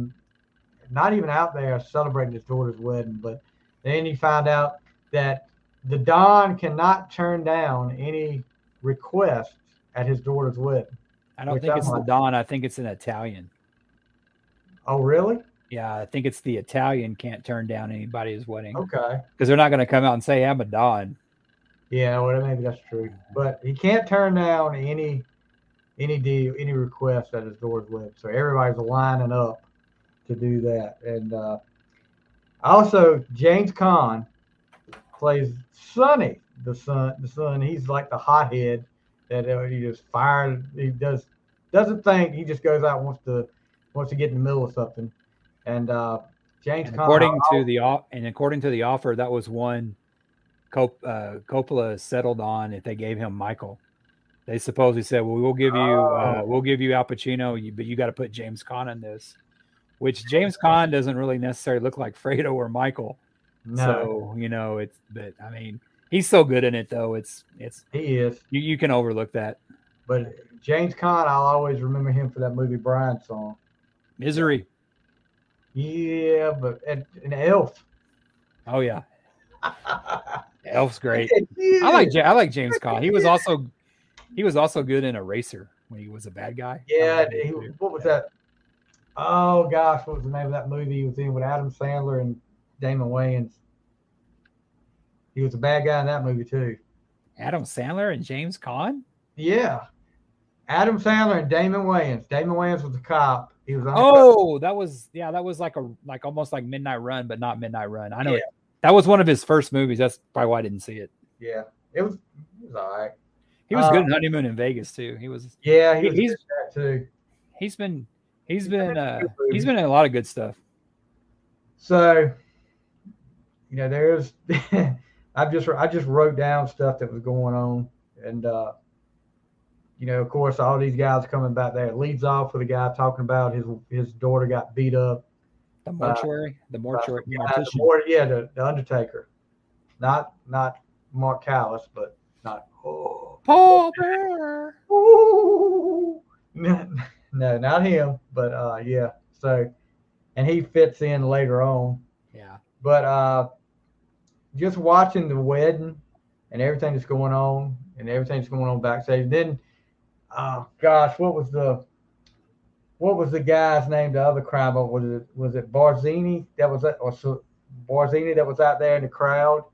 not even out there celebrating his daughter's wedding. But then you find out that the Don cannot turn down any requests at his daughter's wedding. I don't think I'm it's the Don. I think it's an Italian. Oh, really? Yeah, I think it's the Italian can't turn down anybody's wedding Okay. because they're not going to come out and say I'm a Don. Yeah, well, maybe that's true. But he can't turn down any any deal, any request at his daughter's wedding. So everybody's lining up to do that. And uh, also, James Caan plays Sonny, the son. The son. He's like the hothead that uh, he just fires. He does doesn't think. He just goes out and wants to wants to get in the middle of something. And uh, James And according to the and according to the offer, that was one Cop- uh, Coppola settled on if they gave him Michael. They supposedly said, "Well, we'll give you uh, Oh. we'll give you Al Pacino, but you got to put James Caan in this." Which James Caan doesn't really necessarily look like Fredo or Michael. no, So you know, it's but I mean, he's so good in it though. It's it's he is. you, you can overlook that But James Caan, I'll always remember him for that movie Brian song. misery. Yeah, but and, and Elf. Oh yeah, Elf's great. Yeah. I like I like James Caan. He was also he was also good in Eraser when he was a bad guy. Yeah, he, what was that? Oh gosh, what was the name of that movie he was in with Adam Sandler and Damon Wayans? He was a bad guy in that movie too. Adam Sandler and James Caan. Yeah, Adam Sandler and Damon Wayans. Damon Wayans was a cop. He was. Oh, that was yeah, that was like a like almost like Midnight Run, but not Midnight Run. I know Yeah. it. That was one of his first movies. That's probably why I didn't see it. yeah, it was. It was all right. He was Uh, good in Honeymoon in Vegas too. He was Yeah, he was he's- good that too. he's been he's He's been been uh he's been in a lot of good stuff. So, you know, there's I've just I just wrote down stuff that was going on, and uh, you know, of course, all these guys coming back there. It leads off with a guy talking about his his daughter got beat up. The mortuary, the mortuary, Uh, the mortician. yeah, the, the Undertaker, not not Mark Callis, but not. Oh, Paul Bearer. No, no, not him, but uh, yeah. So, and he fits in later on. Yeah. But uh, just watching the wedding and everything that's going on and everything that's going on backstage. Then, oh gosh, what was the what was the guy's name? The other crime was it was it Barzini that was or so, Barzini that was out there in the crowd,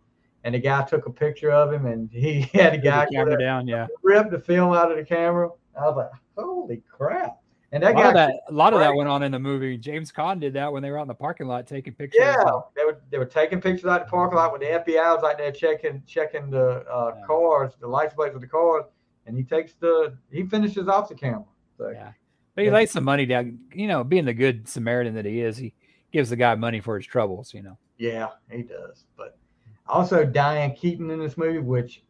and the guy took a picture of him, and he had a guy the camera down. Yeah. ripped the film out of the camera. I was like, holy crap! And A that lot guy of that, a lot of that went on in the movie. James Caan did that when they were out in the parking lot taking pictures. Yeah, they were they were taking pictures out the parking lot when the FBI was out there checking checking the uh, Yeah. cars, the license plates of the cars, and he takes the he finishes off the camera. So Yeah. But he Yeah. lays some money down. You know, being the good Samaritan that he is, he gives the guy money for his troubles. You know. yeah, he does. But also Diane Keaton in this movie, which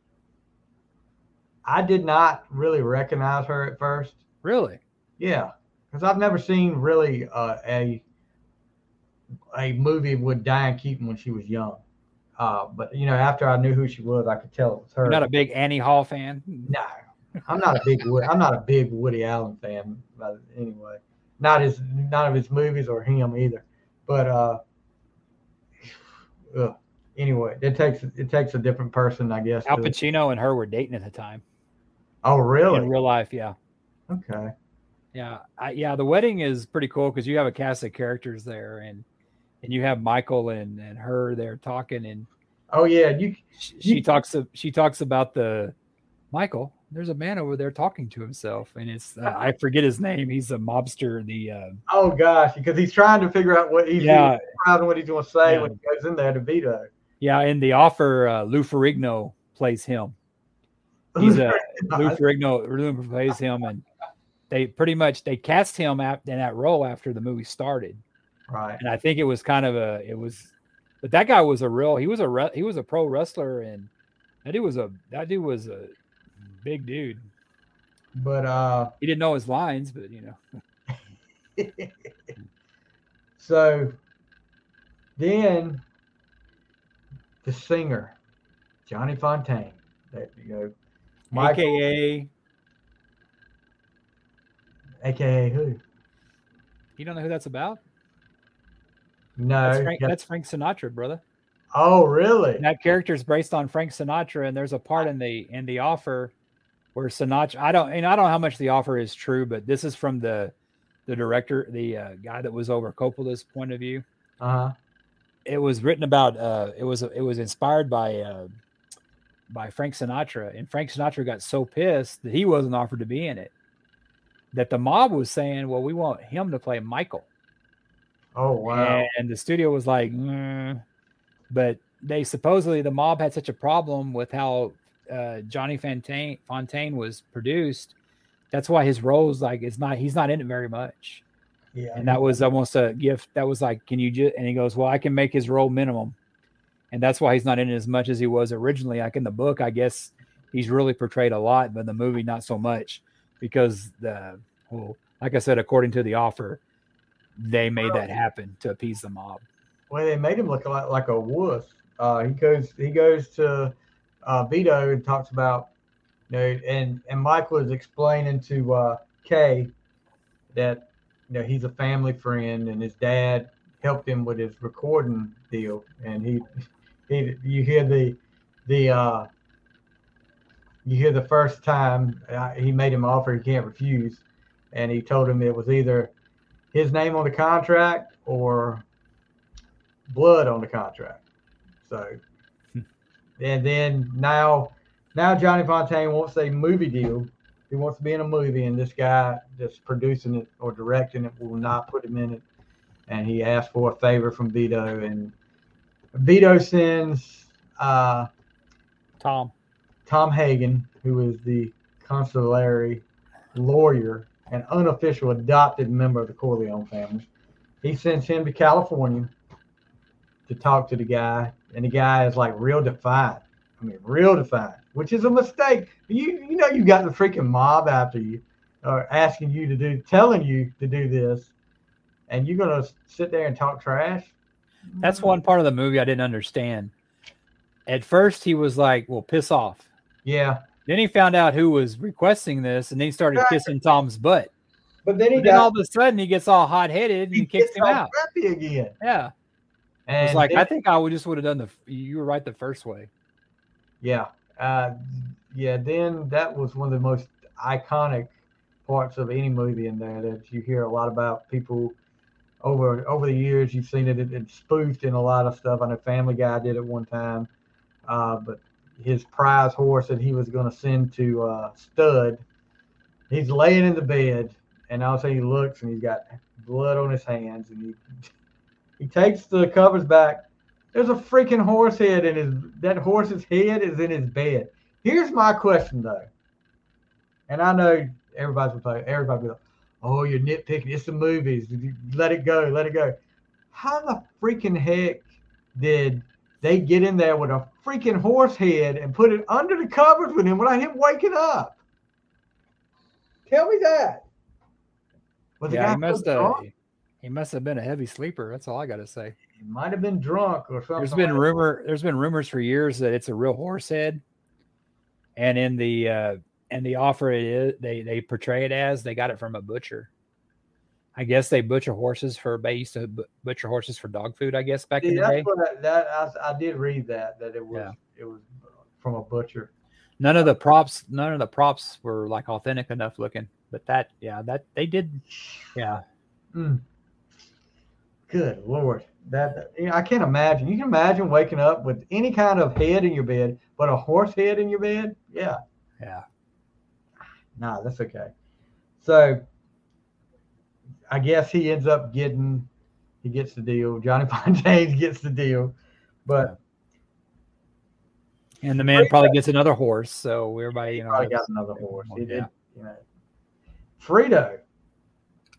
I did not really recognize her at first. Really? Yeah, because I've never seen really uh, a a movie with Diane Keaton when she was young. Uh, but you know, after I knew who she was, I could tell it was her. You're not a big Annie Hall fan? no, I'm not a big Woody, I'm not a big Woody Allen fan. But anyway, not his none of his movies or him either. But uh, ugh. anyway, it takes it takes a different person, I guess. Al to- Pacino and her were dating at the time. oh, really? In real life, yeah. Okay. Yeah, I, yeah. The wedding is pretty cool because you have a cast of characters there, and and you have Michael and and her there talking, and Oh yeah, you she, she talks she talks about the Michael. There's a man over there talking to himself, and it's uh, I forget his name. He's a mobster. The uh, Oh gosh, because he's trying to figure out what he's yeah, of what he's going to say Yeah. when he goes in there to Vito. yeah. In the offer, uh, Lou Ferrigno plays him. He's a Lou Ferrigno. Lou plays him, and they pretty much they cast him in that role after the movie started. right. and I think it was kind of a it was, but that guy was a real he was a he was a pro wrestler and that dude was a that dude was a big dude. But uh, He didn't know his lines, but you know, so then the singer Johnny Fontane, that you know, Michael, AKA aka who? you don't know who that's about? No. That's Frank, that's Frank Sinatra, brother. oh, really? That character is based on Frank Sinatra, and there's a part in the in the offer where Sinatra. I don't and I don't know how much the offer is true, but this is from the the director, the uh, guy that was over Coppola's point of view. Uh huh. it was written about uh it was it was inspired by uh by Frank Sinatra and Frank Sinatra got so pissed that he wasn't offered to be in it that the mob was saying well we want him to play Michael Oh wow. and the studio was like "Mm." but they supposedly the mob had such a problem with how uh Johnny Fontane Fontane was produced that's why his roles like it's not he's not in it very much yeah. and that was almost a gift. That was like, can you just? And he goes, well, I can make his role minimum, and that's why he's not in it as much as he was originally. Like in the book, I guess he's really portrayed a lot, but in the movie not so much because the well, like I said, according to the offer, they made that happen to appease the mob. Well, they made him look a lot like a wuss. Uh, he goes he goes to uh, Vito and talks about you know, and and Mike was explaining to uh, Kay that you know he's a family friend and his dad helped him with his recording deal, and he he you hear the the uh, you hear the first time uh, he made him offer he can't refuse, and he told him it was either his name on the contract or blood on the contract. So, and then now, now Johnny Fontane wants a movie deal. He wants to be in a movie, and this guy that's producing it or directing it will not put him in it. And he asked for a favor from Vito, and Vito sends uh, Tom, Tom Hagen, who is the consigliere lawyer and unofficial adopted member of the Corleone family. He sends him to California to talk to the guy, and the guy is like real defiant. I mean, real defiant, which is a mistake. You you know you got the freaking mob after you, or asking you to do, telling you to do this, and you're gonna sit there and talk trash. that's one part of the movie I didn't understand. At first, he was like, "Well, piss off." Yeah, Then he found out who was requesting this, and then he started Exactly. kissing Tom's butt. but then he But then all of a sudden, he gets all hot headed and he kicks him out. again. Yeah. And It's like then- I think I would just would have done the. You were right the first way. Yeah. Uh, yeah. Then that was one of the most iconic parts of any movie in there that you hear a lot about people over over the years. You've seen it, it, it's spoofed in a lot of stuff. I know Family Guy did it one time, uh, but his prize horse that he was going to send to uh, Stud, he's laying in the bed, and all of a sudden he looks and he's got blood on his hands, and he he takes the covers back. There's a freaking horse head in his. That horse's head is in his bed. Here's my question though, and I know everybody's gonna play. Everybody be like, "Oh, you're nitpicking. It's the movies. Let it go. Let it go." How the freaking heck did they get in there with a freaking horse head and put it under the covers with him without him waking up. Tell me that. Was yeah, he must have. He must have been a heavy sleeper. That's all I got to say. He might have been drunk or something. There's been like rumor. There's been rumors for years that it's a real horse head, and in the uh, and the offer it is they they portray it as they got it from a butcher. I guess they butcher horses for they used to butcher horses for dog food. I guess back yeah, in the day. I, that I, I, did read that that it was yeah. it was from a butcher. None of the props, none of the props were like authentic enough looking. But that, yeah, that they did, yeah. Mm. Good lord, that you know, I can't imagine. You can imagine waking up with any kind of head in your bed, but a horse head in your bed. Yeah, yeah. Nah, that's okay. So I guess he ends up getting he gets the deal. Johnny Fontane gets the deal, but and the man probably gets another horse. So everybody, you know, probably got another horse. He yeah. did, you know. Fredo.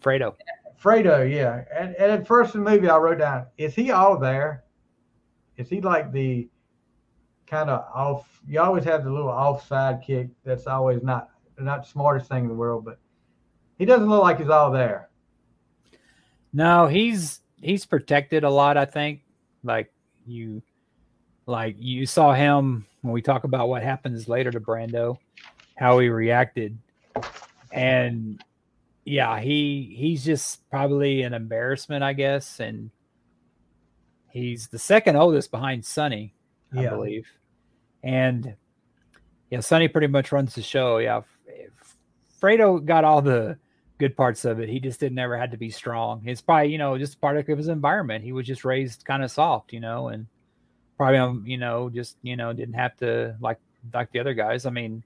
Fredo. Fredo, yeah. And, and at first in the movie, I wrote down, is he all there? Is he like the kind of off? You always have the little offside kick that's always not not the smartest thing in the world, but he doesn't look like he's all there. No, he's he's protected a lot. I think, like you, like you saw him when we talk about what happens later to Brando, how he reacted, and yeah, he he's just probably an embarrassment, I guess, and he's the second oldest behind Sonny, I yeah. believe, and yeah, Sonny pretty much runs the show. Yeah, Fredo got all the good parts of it. He just didn't ever had to be strong. It's probably, you know, just part of his environment. He was just raised kind of soft, you know, and probably, um, you know, just, you know, didn't have to like, like the other guys. I mean,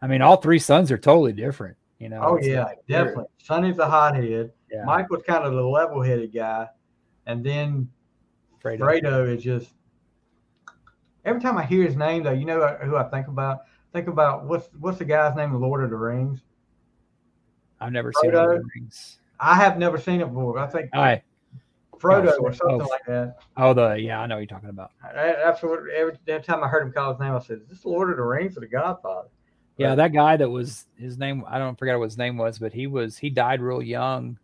I mean, all three sons are totally different, you know. Oh yeah, like, definitely. Sonny's the hothead. Yeah. Mike was kind of the level-headed guy. And then Fredo. Fredo is just, every time I hear his name though, you know who I think about? Think about what's, what's the guy's name in Lord of the Rings? I've never Frodo. seen Lord of the Rings. I have never seen it before. I think I, Frodo oh, or something oh, like that. Oh, the yeah, I know what you're talking about. What every, every time I heard him call his name, I said, "Is this Lord of the Rings or the Godfather?" Yeah, that guy that was his name. I don't forget what his name was, but he was he died real young.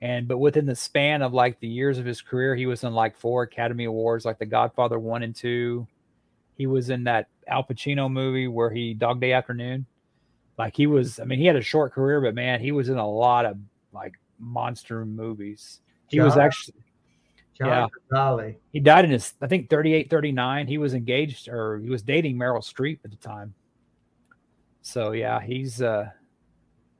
And but within the span of like the years of his career, he was in like four Academy Awards, like The Godfather one and two. He was in that Al Pacino movie where he Dog Day Afternoon. Like he was, I mean, he had a short career, but man, he was in a lot of like monster movies. He John, was actually, John yeah, he died in his, I think 38, 39. He was engaged or he was dating Meryl Streep at the time. So yeah, he's, uh,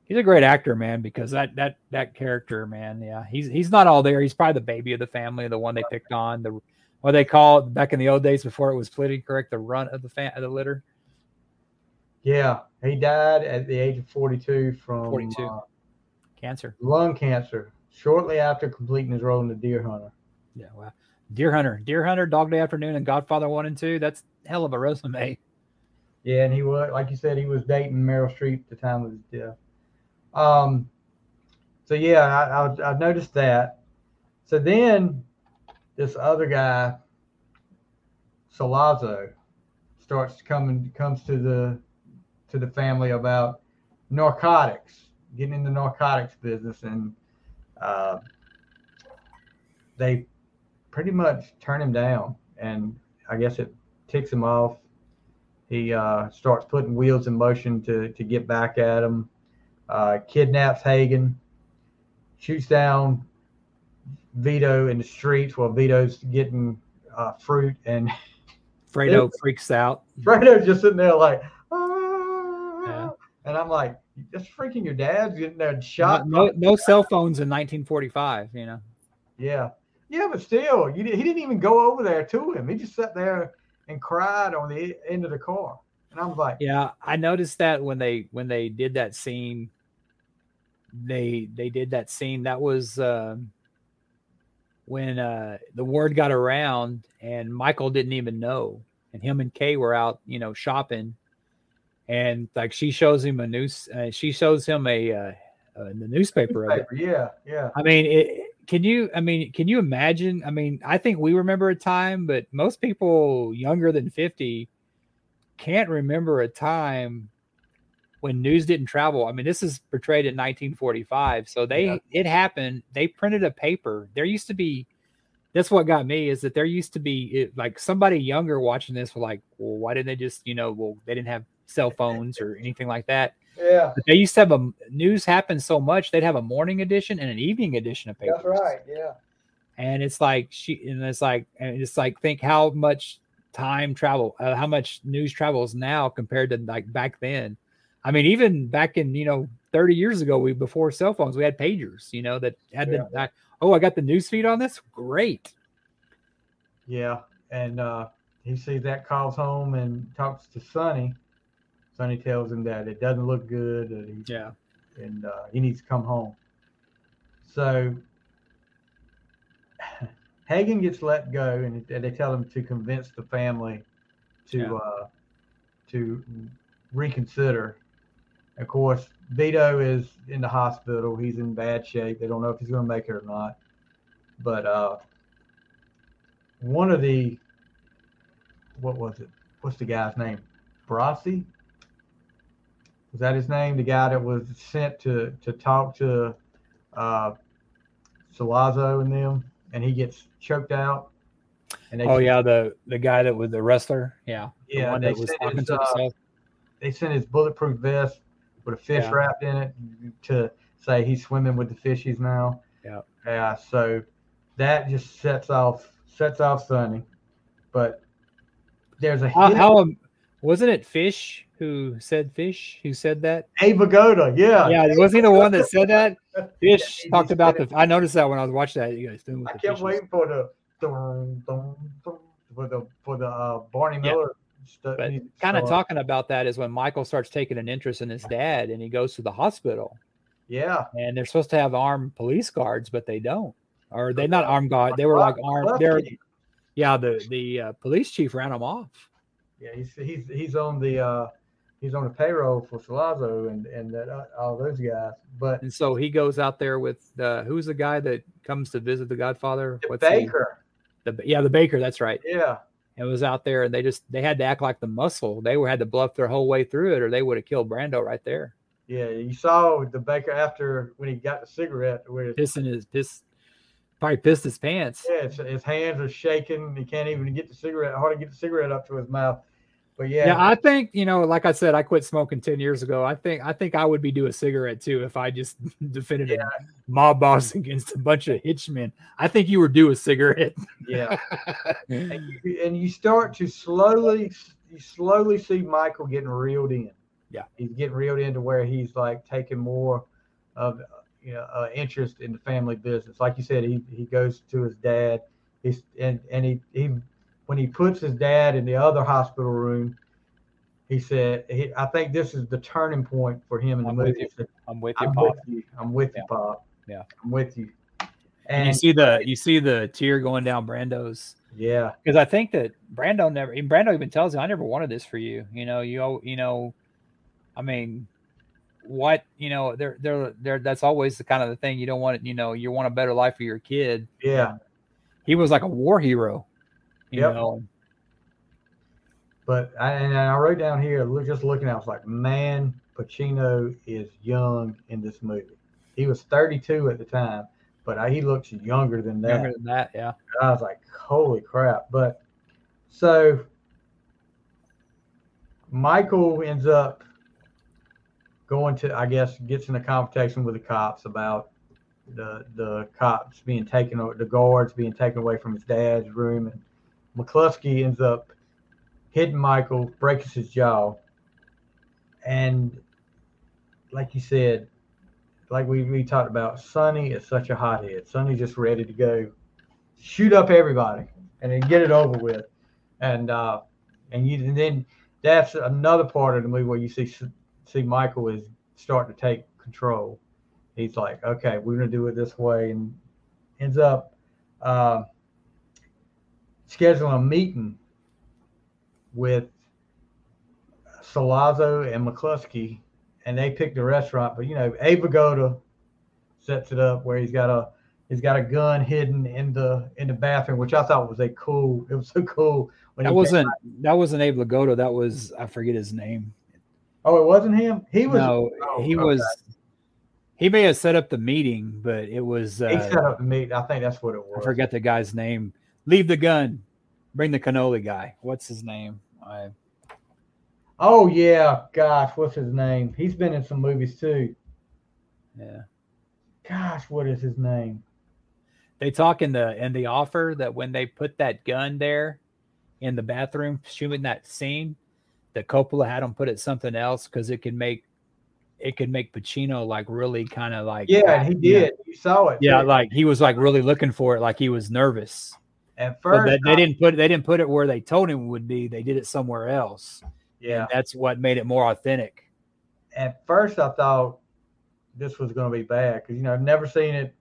he's a great actor, man, because that, that, that character, man. Yeah. He's, he's not all there. He's probably the baby of the family, the one they picked on, the, what they call it back in the old days before it was politically correct, the runt of the fan, of the litter. Yeah, he died at the age of 42 from 42 uh, cancer, lung cancer, shortly after completing his role in the Deer Hunter. Yeah, wow. Deer Hunter, Deer Hunter, Dog Day Afternoon, and Godfather One and Two. That's hell of a resume. Yeah, and he was like you said, he was dating Meryl Streep at the time of his death. Um, so yeah, I, I, I noticed that. So then, this other guy, Sollozzo, starts coming comes to the to the family about narcotics, getting in the narcotics business, and uh, they pretty much turn him down. And I guess it ticks him off. He uh, starts putting wheels in motion to to get back at him. Uh, kidnaps Hagen, shoots down Vito in the streets while Vito's getting uh, fruit and Fredo freaks out. Fredo's just sitting there like, and I'm like, just freaking your dad's getting there shot. No, no, no cell phones in 1945, you know. Yeah, yeah, but still, you, he didn't even go over there to him. He just sat there and cried on the end of the car. And I was like, yeah, I noticed that when they when they did that scene, they they did that scene. That was um, when uh, the word got around, and Michael didn't even know, and him and Kay were out, you know, shopping and like she shows him a news, uh, she shows him a uh, uh, the newspaper, newspaper Yeah, yeah. I mean, it, can you? I mean, can you imagine? I mean, I think we remember a time, but most people younger than fifty can't remember a time when news didn't travel. I mean, this is portrayed in 1945, so they yeah. it happened. They printed a paper. There used to be. That's what got me is that there used to be it, like somebody younger watching this were like, well, why didn't they just you know, well, they didn't have cell phones or anything like that. Yeah. But they used to have a news happen so much they'd have a morning edition and an evening edition of paper. That's right. Yeah. And it's like she and it's like and it's like think how much time travel, uh, how much news travels now compared to like back then. I mean, even back in you know 30 years ago, we before cell phones, we had pagers, you know, that had yeah. the oh, I got the news feed on this. Great. Yeah, and uh, he sees that, calls home and talks to Sonny, Sonny tells him that it doesn't look good. That he, yeah. And uh, he needs to come home. So Hagen gets let go, and they tell him to convince the family to yeah. uh, to reconsider. Of course, Vito is in the hospital. He's in bad shape. They don't know if he's going to make it or not. But uh, one of the what was it? What's the guy's name? Brasi? Was that his name? The guy that was sent to to talk to uh, Sollozzo and them, and he gets choked out. And oh yeah, the the guy that was the wrestler, yeah, yeah, the one that was talking his, to uh, They sent his bulletproof vest with a fish yeah. wrapped in it to say he's swimming with the fishies now. Yeah, yeah. So that just sets off sets off Sonny, but there's a how, how wasn't it Fish who said Fish who said that? Abe Vigoda, yeah. Yeah, was he the one that said that? Fish yeah, talked about the. I noticed that when I was watching that. You guys doing I kept fishes. waiting for the for the for the uh, Barney Miller. Stuff. But kind of talking about that is when Michael starts taking an interest in his dad and he goes to the hospital. Yeah. And they're supposed to have armed police guards, but they don't. Or they're not armed guard. They were like armed. They're yeah, the the uh, police chief ran them off. Yeah, he's he's he's on the uh, he's on the payroll for Sollozzo and and that, uh, all those guys. But and so he goes out there with uh, who's the guy that comes to visit the Godfather? The What's Baker. The, the, yeah, the Baker. That's right. Yeah. It was out there, and they just they had to act like the muscle. They were had to bluff their whole way through it, or they would have killed Brando right there. Yeah, you saw the Baker after when he got the cigarette, where pissing his piss, probably pissed his pants. Yeah, his hands are shaking. He can't even get the cigarette, hard to get the cigarette up to his mouth. But yeah, yeah, I think you know, like I said, I quit smoking ten years ago. I think I think I would be do a cigarette too if I just defended yeah. a mob boss against a bunch of hitchmen. I think you would do a cigarette. Yeah, and, you, and you start to slowly, you slowly see Michael getting reeled in. Yeah, he's getting reeled into where he's like taking more of you know uh, interest in the family business. Like you said, he he goes to his dad. He's and and he he when he puts his dad in the other hospital room, he said, he, "I think this is the turning point for him in the I'm movie." With I'm with you, I'm Pop. With you. I'm with yeah. you, Pop. Yeah, I'm with you. And, and, you see the you see the tear going down Brando's. Yeah, because I think that Brando never. Brando even tells him, "I never wanted this for you." You know, you you know, I mean, what you know, they're they're they're. That's always the kind of the thing you don't want. You know, you want a better life for your kid. Yeah, he was like a war hero you yep. know. But I, and I wrote down here, just looking, I was like, man, Pacino is young in this movie. He was 32 at the time, but I, he looks younger than that. Younger than that, yeah. I was like, holy crap. But so Michael ends up going to, I guess, gets in a confrontation with the cops about the the cops being taken, the guards being taken away from his dad's room, and McCluskey ends up hitting Michael, breaks his jaw, and like you said, like we, we talked about, Sonny is such a hothead. Sonny's just ready to go shoot up everybody and then get it over with. And uh, and you and then that's another part of the movie where you see see Michael is starting to take control. He's like, okay, we're gonna do it this way, and ends up uh, scheduling a meeting with Sollozzo and McCluskey, and they picked the restaurant. But you know, Abe Vigoda sets it up where he's got a He's got a gun hidden in the in the bathroom, which I thought was a cool. It was so cool. When that wasn't that wasn't Abe Vigoda. That was I forget his name. Oh, it wasn't him. He was. No, oh, he okay. was. He may have set up the meeting, but it was. Uh, he set up the meeting. I think that's what it was. I forget the guy's name. Leave the gun. Bring the cannoli guy. What's his name? I. Oh yeah, gosh, what's his name? He's been in some movies too. Yeah. Gosh, what is his name? They talk in the in the offer that when they put that gun there in the bathroom shooting that scene, that Coppola had him put it something else because it could make it could make Pacino like really kind of like yeah he did know, you saw it yeah like he was like really looking for it like he was nervous at first they, they, didn't put they didn't put it where they told him would be they did it somewhere else yeah that's what made it more authentic at first I thought this was going to be bad because you know I've never seen it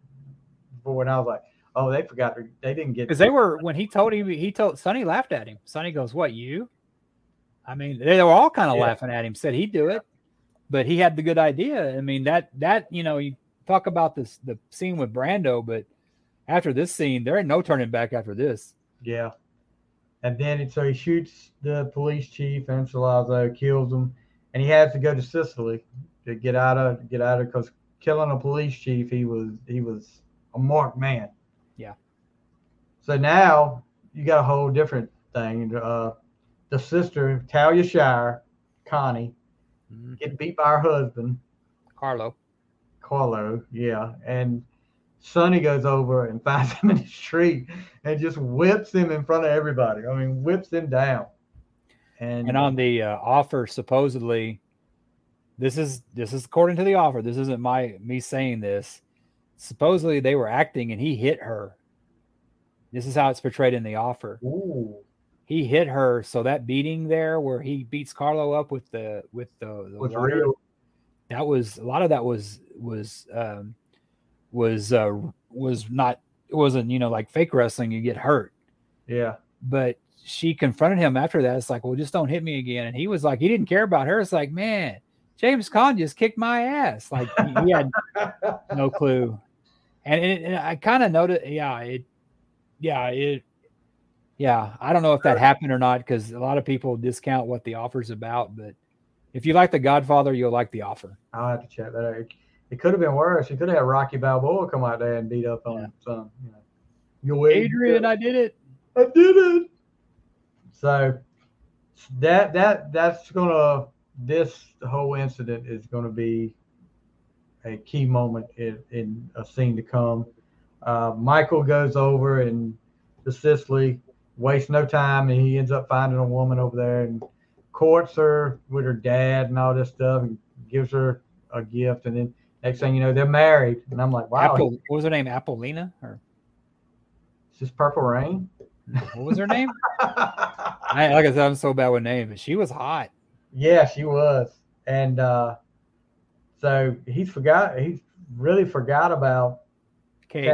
before and I was like Oh, they forgot. They didn't get because they were when he told him. He told Sonny laughed at him. Sonny goes, "What you?" I mean, they were all kind of yeah. laughing at him. Said he'd do it, but he had the good idea. I mean, that that you know, you talk about this the scene with Brando, but after this scene, there ain't no turning back after this. Yeah, and then so he shoots the police chief, and Sollozzo, kills him, and he has to go to Sicily to get out of get out of because killing a police chief, he was he was a marked man. Yeah. So now you got a whole different thing. Uh, the sister, Talia Shire, Connie, mm-hmm. get beat by her husband, Carlo. Carlo, yeah. And Sonny goes over and finds him in the street and just whips him in front of everybody. I mean, whips him down. And, and on the uh, offer, supposedly, this is this is according to the offer. This isn't my me saying this supposedly they were acting and he hit her. This is how it's portrayed in the offer. Ooh. He hit her, so that beating there where he beats Carlo up with the with the, the was water, real. that was a lot of that was was um was uh was not it wasn't you know like fake wrestling you get hurt. Yeah. But she confronted him after that. It's like, well, just don't hit me again. And he was like, he didn't care about her. It's like, man, James Caan just kicked my ass. Like he, he had no clue and, it, and I kind of noticed, yeah, it, yeah, it, yeah. I don't know if that happened or not because a lot of people discount what the offer's about. But if you like The Godfather, you'll like the offer. I'll have to check that out. It, could have been worse. You could have had Rocky Balboa come out there and beat up on yeah. some. You know, you Adrian, I did it. I did it. So that that that's gonna this whole incident is gonna be a key moment in, in a scene to come. Uh, Michael goes over and to Sicily, wastes no time, and he ends up finding a woman over there and courts her with her dad and all this stuff, and gives her a gift, and then next thing you know, they're married. And I'm like, wow. Apple, what was her name? Apollonia or is this Purple Rain? What was her name? I, like I said, I'm so bad with names, but she was hot. Yeah, she was, and uh, so he's forgot. He's really forgot about Kate.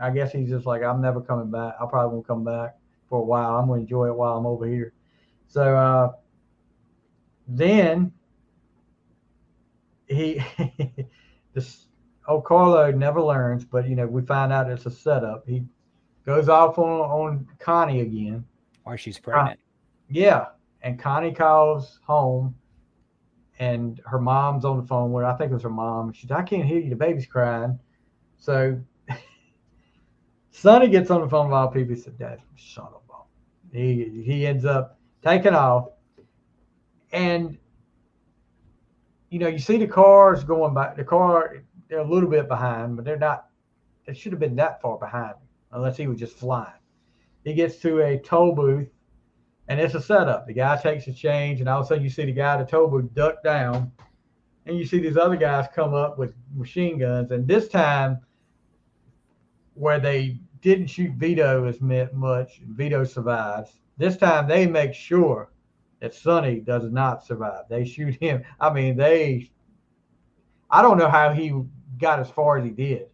I guess he's just like, I'm never coming back. I probably won't come back for a while. I'm going to enjoy it while I'm over here. So uh, then he, this old Carlo never learns, but you know we find out it's a setup. He goes off on on Connie again. Why she's pregnant? Uh, yeah, and Connie calls home and her mom's on the phone with her. I think it was her mom. She said, I can't hear you. The baby's crying. So Sonny gets on the phone while all people. He said, Dad, shut up. He, he ends up taking off. And, you know, you see the cars going by. The car, they're a little bit behind, but they're not, they should have been that far behind unless he was just flying. He gets to a toll booth and it's a setup. The guy takes a change, and all of a sudden you see the guy at the toll booth duck down, and you see these other guys come up with machine guns. And this time, where they didn't shoot Vito as much, Vito survives. This time they make sure that Sonny does not survive. They shoot him. I mean, they. I don't know how he got as far as he did.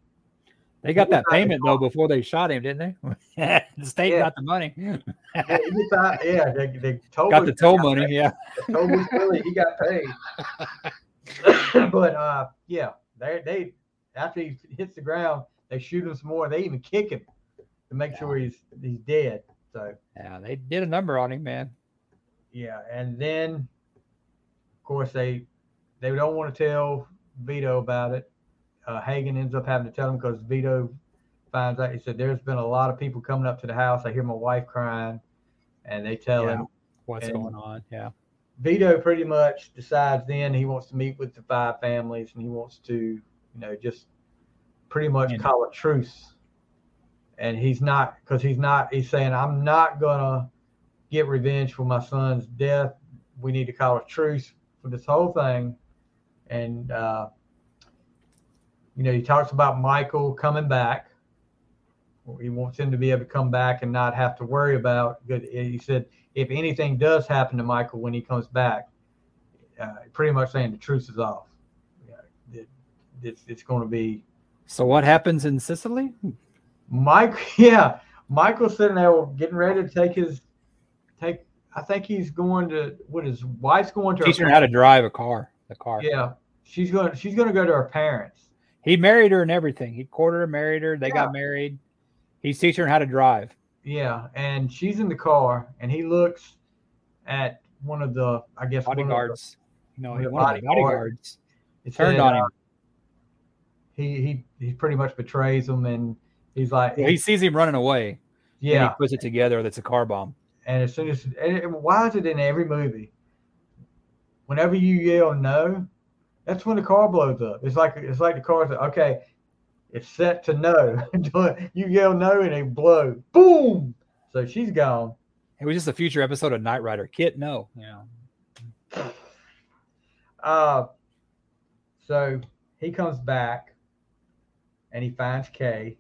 They got that payment though before they shot him, didn't they? the state yeah. got the money. yeah, yeah, they, they got the toll money. Paid. Yeah, toll was really he got paid. but uh, yeah, they they after he hits the ground, they shoot him some more. They even kick him to make Yeah. sure he's he's dead. So Yeah, they did a number on him, man. Yeah, and then of course they they don't want to tell Vito about it. Uh, Hagen ends up having to tell him because Vito finds out. He said, "There's been a lot of people coming up to the house. I hear my wife crying, and they tell Yeah. him." What's going on? Yeah. Vito pretty much decides then he wants to meet with the five families and he wants to, you know, just pretty much call a truce. And he's not because he's not. He's saying, "I'm not gonna get revenge for my son's death. We need to call a truce for this whole thing." And uh, you know, he talks about Michael coming back. He wants him to be able to come back and not have to worry about. Good. He said, if anything does happen to Michael when he comes back, uh, pretty much saying the truce is off. Yeah, it, it's it's going to be So what happens in Sicily? Mike. Yeah, Michael's sitting there getting ready to take his take. I think he's going to. What his wife's going to. Teaching her how to drive a car. The car. Yeah, she's going. She's going to go to her parents. He married her and everything. He courted her, married her. They Yeah. got married. He's teaching her how to drive. Yeah, and she's in the car, and he looks at one of the, I guess, one of the- Bodyguards. You know, one he of the one of the bodyguard- bodyguards it turned said, on uh, him. He he he pretty much betrays him, and he's like, Well, he sees him running away. And yeah. he puts it together that's a car bomb. And as soon as, and why is it in every movie? Whenever you yell no, that's when the car blows up. It's like it's like the car's like, okay, it's set to no. you yell no and it blow, boom. So she's gone. It was just a future episode of Knight Rider. KITT, no. You know. Uh, so he comes back and he finds Kay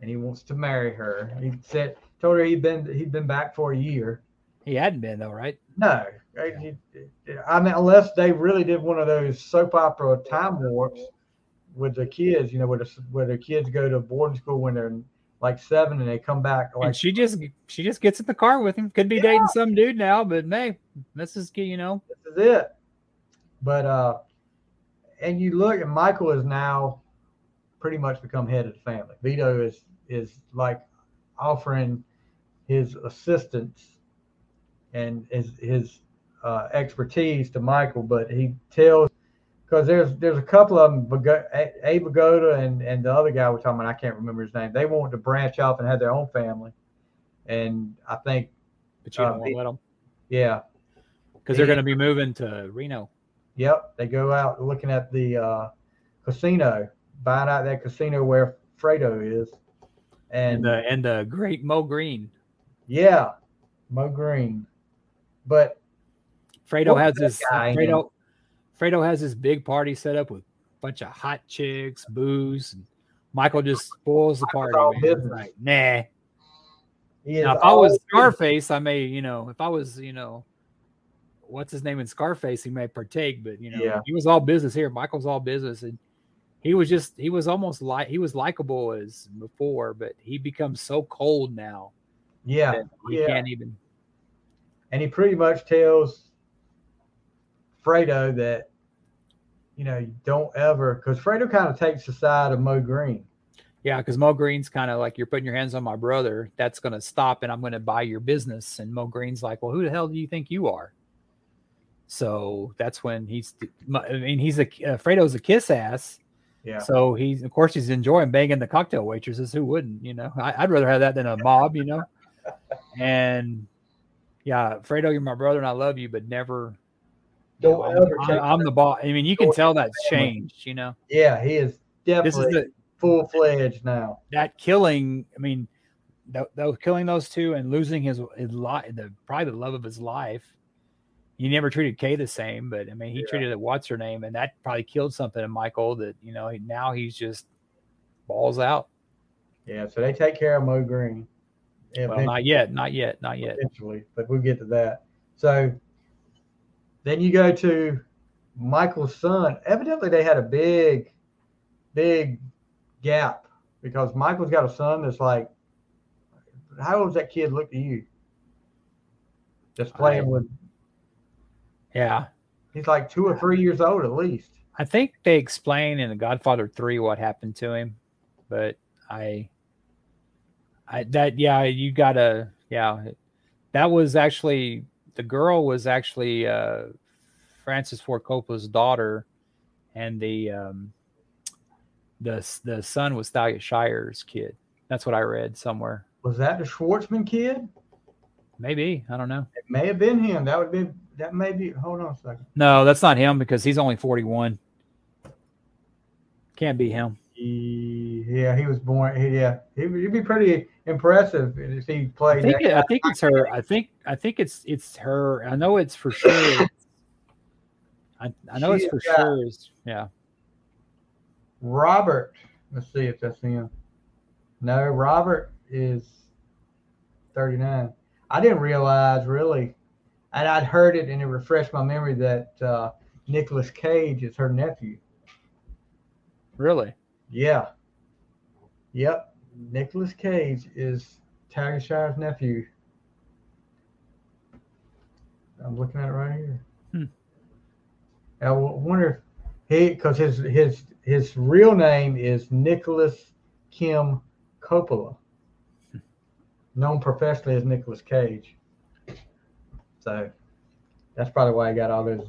and he wants to marry her. He said, told her he'd been he'd been back for a year. He hadn't been though, right? No, I I mean, unless they really did one of those soap opera time warps with the kids, you know, where the where the kids go to boarding school when they're like seven and they come back like and she just she just gets in the car with him. Could be dating some dude now, but hey, this is you know this is it. But uh, and you look, and Michael is now pretty much become head of the family. Vito is is like offering his assistance and his his uh, expertise to Michael, but he tells because there's there's a couple of them, A- Abe Vigoda and and the other guy we're talking about, I can't remember his name. They want to branch off and have their own family, and I think but you Uh, don't want to let them yeah, because they're going to be moving to Reno. Yep, they go out looking at the uh, casino, buying out that casino where Fredo is, And and the and the great Moe Greene. yeah, Moe Greene. But Fredo has his? Fredo Fredo has this big party set up with a bunch of hot chicks, booze, and Michael just spoils the party. all business. Like, nah. Now, if I was Scarface, I may, you know, if I was, you know, what's his name in Scarface, he may partake, but you know, Yeah. he was all business here. Michael's all business, and he was just, he was almost like he was likable as before, but he becomes so cold now yeah, he yeah, can't even. and he pretty much tells Fredo that you know don't ever because Fredo kind of takes the side of Moe Greene. Yeah, because Moe Greene's kind of like you're putting your hands on my brother. That's going to stop, and I'm going to buy your business. And Moe Greene's like, well, who the hell do you think you are? So that's when he's. I mean, he's a uh, Fredo's a kiss ass. Yeah, So he's, of course, he's enjoying banging the cocktail waitresses. Who wouldn't? You know, I, I'd rather have that than a mob. You know, and yeah, Fredo, you're my brother, and I love you, but never. you know, Don't I'm, ever I'm- I'm the boss. I mean, you can tell that's changed. You know, yeah, he is this definitely full fledged now. that killing. I mean, that, that killing those two and losing his his life, the probably the love of his life. He never treated Kay the same, but I mean, he Yeah. treated it what's her name, and that probably killed something in Michael. That you know, now he's just balls out. Yeah, so they take care of Moe Greene. Well, not yet, not yet, not yet. eventually, but we'll get to that. So then you go to Michael's son. Evidently, they had a big, big gap because Michael's got a son that's like, how old does that kid look to you? Just playing I- with, Yeah, he's like two or three years old at least. I think they explain in The Godfather Three what happened to him, but I, I that yeah, you gotta yeah. That was actually the girl was actually uh, Francis Ford Coppola's daughter, and the um, the the son was Talia Shire's kid. That's what I read somewhere. Was that the Schwartzman kid? Maybe I don't know. It may have been him. That would be that may be. Hold on a second. No, that's not him because he's only forty one. Can't be him. He, yeah, he was born. He, yeah, he, would be pretty impressive if he played. I think, it, I think it's her. I think I think it's it's her. I know it's for sure. I, I know she it's for sure. Is, yeah. Robert. Let's see if that's him. No, Robert is 39. I didn't realize really, and I'd heard it and it refreshed my memory that uh, Nicolas Cage is her nephew. Really? Yeah. Yep. Nicolas Cage is Talia Shire's nephew. I'm looking at it right here. Hmm. I wonder if he, because his his his real name is Nicolas Kim Coppola, hmm. known professionally as Nicolas Cage. So that's probably why he got all those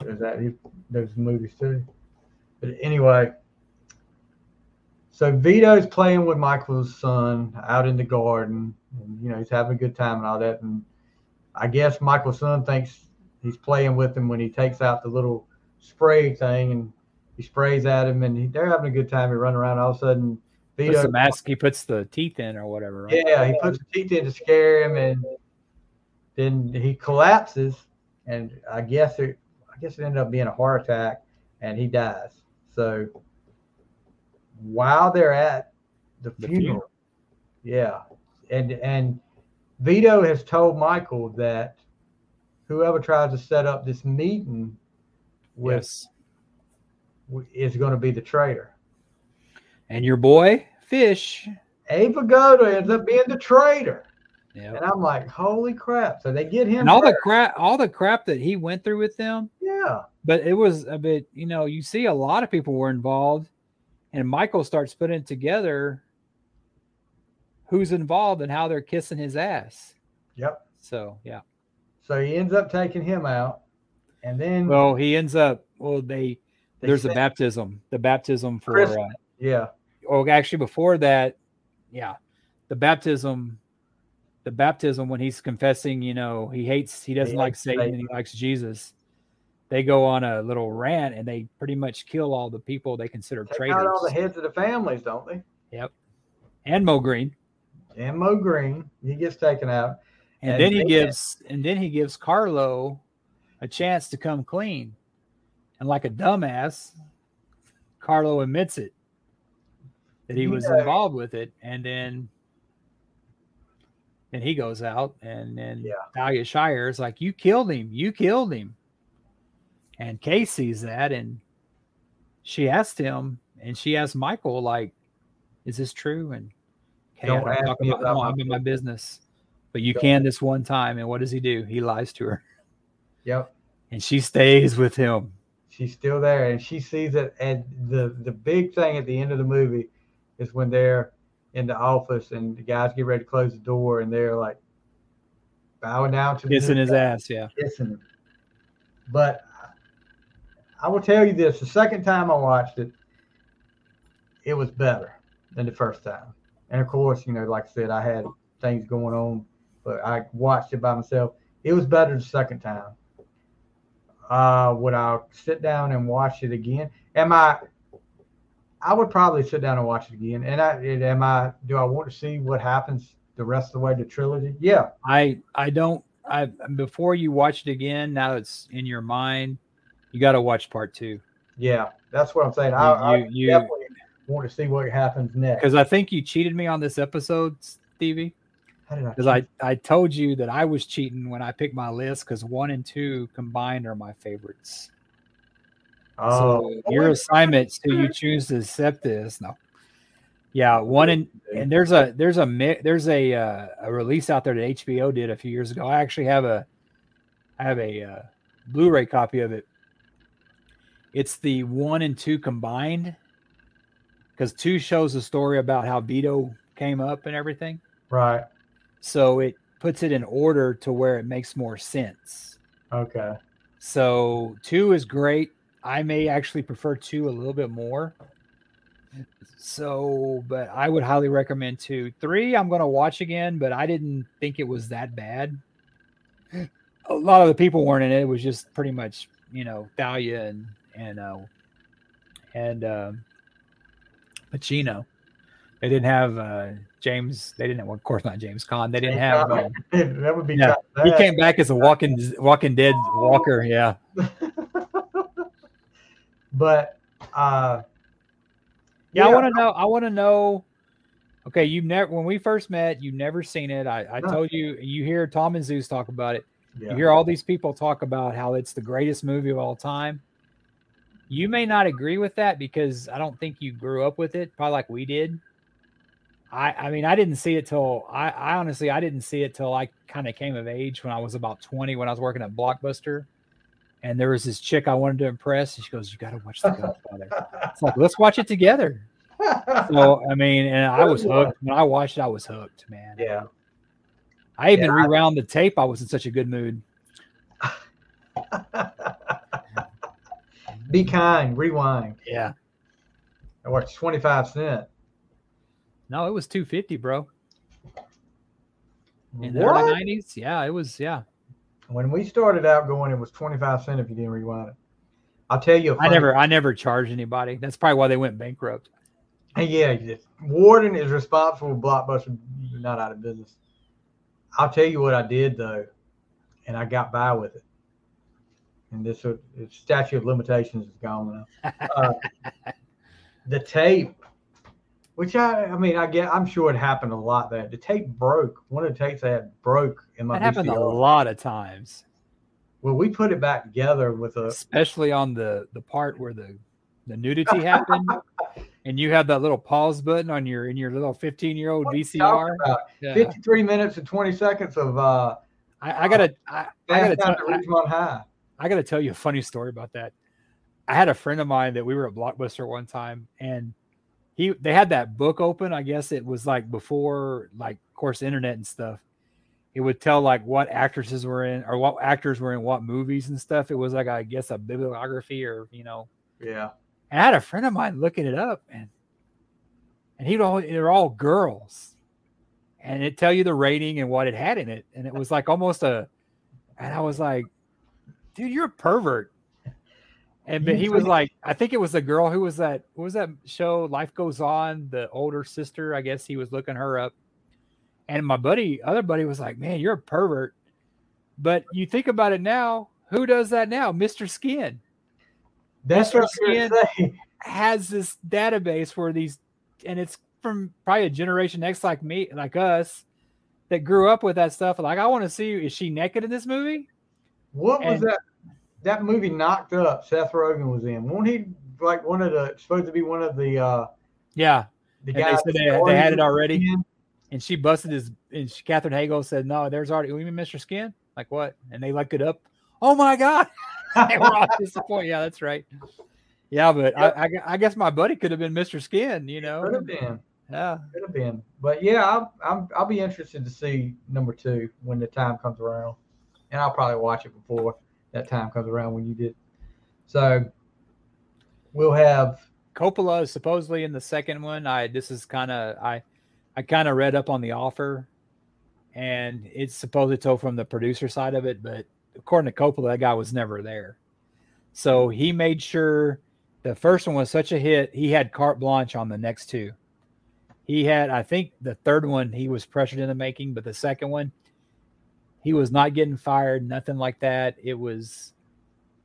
those uh, that those movies too. But anyway, so Vito's playing with Michael's son out in the garden, and you know he's having a good time and all that. And I guess Michael's son thinks he's playing with him when he takes out the little spray thing and he sprays at him, and he, they're having a good time. He run around. All of a sudden, Vito puts the mask. He puts the teeth in or whatever. Right? Yeah, he puts the teeth in to scare him, and then he collapses. And I guess it, I guess it ended up being a heart attack, and he dies. So while they're at the, the funeral. funeral. Yeah. And and Vito has told Michael that whoever tries to set up this meeting with yes. is going to be the traitor. And your boy Fish, Abe Vigoda ends up being the traitor. Yep. And I'm like, holy crap! So they get him and all first. the crap, all the crap that he went through with them. Yeah, but it was a bit, you know, you see a lot of people were involved, and Michael starts putting together who's involved and how they're kissing his ass. Yep. So yeah. So he ends up taking him out, and then well, he ends up well they, they there's a baptism, the baptism for uh, yeah. Oh, actually, before that, yeah, the baptism, the baptism when he's confessing, you know, he hates, he doesn't he like Satan, Satan and he likes Jesus they go on a little rant and they pretty much kill all the people they consider Take traitors. Out all the heads of the families, don't they? Yep. And Moe Greene. And Moe Greene, he gets taken out. And, and then he gives and then he gives Carlo a chance to come clean. And like a dumbass, Carlo admits it that he was know, involved with it, and then then he goes out, and then yeah. Talia Shire is like, "You killed him! You killed him!" And Kay sees that and she asked him and she asked Michael, like, is this true? And Kay, don't, don't talk about, about I'm in my business. But you don't. can this one time. And what does he do? He lies to her. Yep. And she stays with him. She's still there and she sees it. And the the big thing at the end of the movie is when they're in the office and the guys get ready to close the door and they're like bowing down to kissing his guy, ass, yeah. Kissing him. But I will tell you this: the second time I watched it, it was better than the first time. And of course, you know, like I said, I had things going on, but I watched it by myself. It was better the second time. Uh, would I sit down and watch it again? Am I? I would probably sit down and watch it again. And I am I? Do I want to see what happens the rest of the way to trilogy? Yeah. I I don't. I before you watch it again. Now it's in your mind you got to watch part two. Yeah, that's what I'm saying. I, you, you, I definitely want to see what happens next. Because I think you cheated me on this episode, Stevie. Because I, I, I told you that I was cheating when I picked my list because one and two combined are my favorites. Oh, so your assignment, so you choose to accept this. No, yeah, one and and there's a there's a there's a uh, a release out there that HBO did a few years ago. I actually have a I have a uh, Blu-ray copy of it it's the one and two combined because two shows a story about how Vito came up and everything. Right. So it puts it in order to where it makes more sense. Okay. So two is great. I may actually prefer two a little bit more. So, but I would highly recommend two. Three, I'm going to watch again, but I didn't think it was that bad. A lot of the people weren't in it. It was just pretty much, you know, Talia and and uh, and um, Pacino. They didn't have uh, James. They didn't. Well, of course, not James Caan. They didn't have. Uh, that would be. yeah, he came back as a walking Walking Dead walker. Yeah. but uh, yeah, I want to know. I want to know. Okay, you've never when we first met, you've never seen it. I, I No. told you. You hear Tom and Zeus talk about it. yeah. You hear all these people talk about how it's the greatest movie of all time. You may not agree with that because I don't think you grew up with it, probably like we did. I I mean, I didn't see it till I, I honestly I didn't see it till I kind of came of age when I was about 20 when I was working at Blockbuster. And there was this chick I wanted to impress, and she goes, You gotta watch the Godfather. It's like, let's watch it together. So I mean, and I was hooked. When I watched it, I was hooked, man. yeah. I even Yeah, rewound the tape. I was in such a good mood. Be kind. Rewind. Yeah. I watched twenty five cent. No, it was 250, bro. In the early 90s. Yeah, it was. Yeah. When we started out going, it was twenty five cent if you didn't rewind it. I'll tell you. I never I never charged anybody. That's probably why they went bankrupt. Yeah. Worden is responsible for Blockbuster not out of business. I'll tell you what I did though, and I got by with it. And this it's statute of limitations is gone now. Uh, the tape, which I, I mean, I get, I'm sure it happened a lot. That the tape broke. One of the tapes I had broke in my That happened a lot of times, Well, we put it back together with a especially on the the part where the the nudity happened, and you have that little pause button on your in your little 15 year old What are you VCR. Yeah. 53 minutes and 20 seconds of uh, I, I gotta I, I gotta Fast Time tell, to Ridgemont High. I got to tell you a funny story about that. I had a friend of mine that we were at Blockbuster one time, and he they had that book open. I guess it was like before, like of course, internet and stuff. It would tell like what actresses were in or what actors were in what movies and stuff. It was like I guess a bibliography or you know. Yeah. And I had a friend of mine looking it up, and and he'd all they're all girls, and it tell you the rating and what it had in it, and it was like almost a, and I was like, dude, you're a pervert. And but he was like, I think it was the girl who was that what was that show Life Goes On, the older sister. I guess he was looking her up. And my buddy, other buddy was like, Man, you're a pervert. But you think about it now, who does that now? Mr. Skin That's Mr. what I was going to say. has this database where these and it's from probably a generation X like me, like us, that grew up with that stuff. Like, I want to see is she naked in this movie? What was And- that? That movie knocked up. Seth Rogen was in. Wasn't he like one of the supposed to be one of the uh Yeah. the guys? said they- they had it already? in? And she busted his and she, Katherine Heigl said, No, there's already we mean Mr. Skin? Like what? And they looked it up. Oh my god. they were all disappointed. Yeah, that's right. Yeah, but I, I, I guess my buddy could have been Mr. Skin, you know. Could have been. Yeah. Could have been. But yeah, I'll, I'm I'll be interested to see number two when the time comes around, and I'll probably watch it before that time comes around when you did. So we'll have Coppola is supposedly in the second one. I this is kind of I I kind of read up on the offer, and it's supposedly told from the producer side of it, but according to Coppola, that guy was never there. So he made sure the first one was such a hit, he had carte blanche on the next two. He had, I think, the third one he was pressured into making, but the second one, he was not getting fired, nothing like that. It was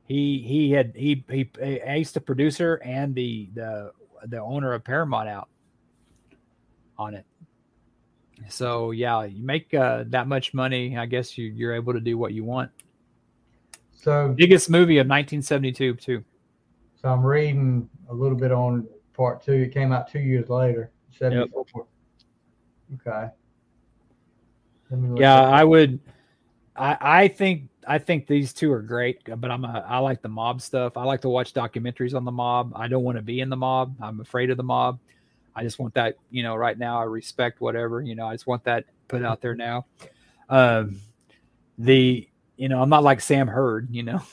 he he had he he aced the producer and the the the owner of Paramount out on it. So yeah, you make uh, that much money, I guess you you're able to do what you want. so Biggest movie of 1972 too. so I'm reading a little bit on part two. It came out two years later, seventy four. Okay. Let me look Yeah, I would. I I think I think these two are great, but I'm a I like the mob stuff. I like to watch documentaries on the mob. I don't want to be in the mob. I'm afraid of the mob. I just want that, you know, right now. I respect whatever, you know. I just want that put out there now. Um, the, you know, I'm not like Sam Hurd, you know.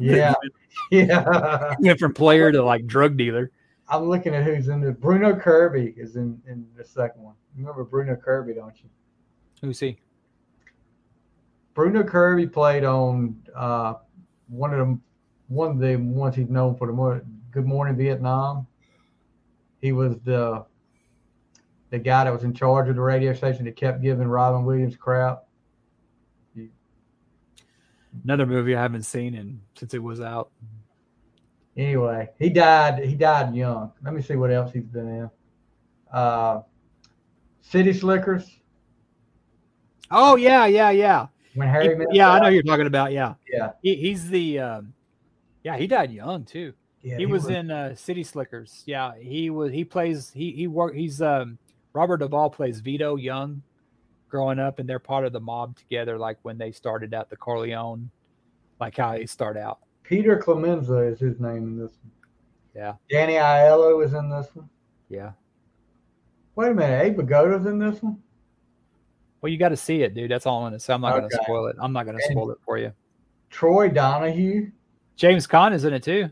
Yeah, yeah. went from player to like drug dealer. I'm looking at who's in the Bruno Kirby is in in the second one. You remember Bruno Kirby, don't you? Who's he? Bruno Kirby played on uh, one of them, one of the ones he's known for the more Good Morning Vietnam. He was the the guy that was in charge of the radio station that kept giving Robin Williams crap. Another movie I haven't seen and since it was out. Anyway, he died. He died young. Let me see what else he's been in. Uh, City Slickers. Oh yeah, yeah, yeah. When Harry He- met yeah, I know you're talking about. Yeah, Yeah, he, he's the. Um, yeah, he died young too. Yeah. he, was, in uh, City Slickers. Yeah, he was. He plays. He he work. He's um Robert Duvall plays Vito Young, growing up, and they're part of the mob together. Like when they started out the Corleone, like how they start out. Peter Clemenza is his name in this one. Yeah. Danny Aiello is in this one. Yeah. Wait a minute, Abe Vigoda's in this one. Well, you got to see it, dude. That's all I'm gonna say. I'm not Okay. gonna spoil it. I'm not gonna And- spoil it for you. Troy Donahue. James Caan is in it too.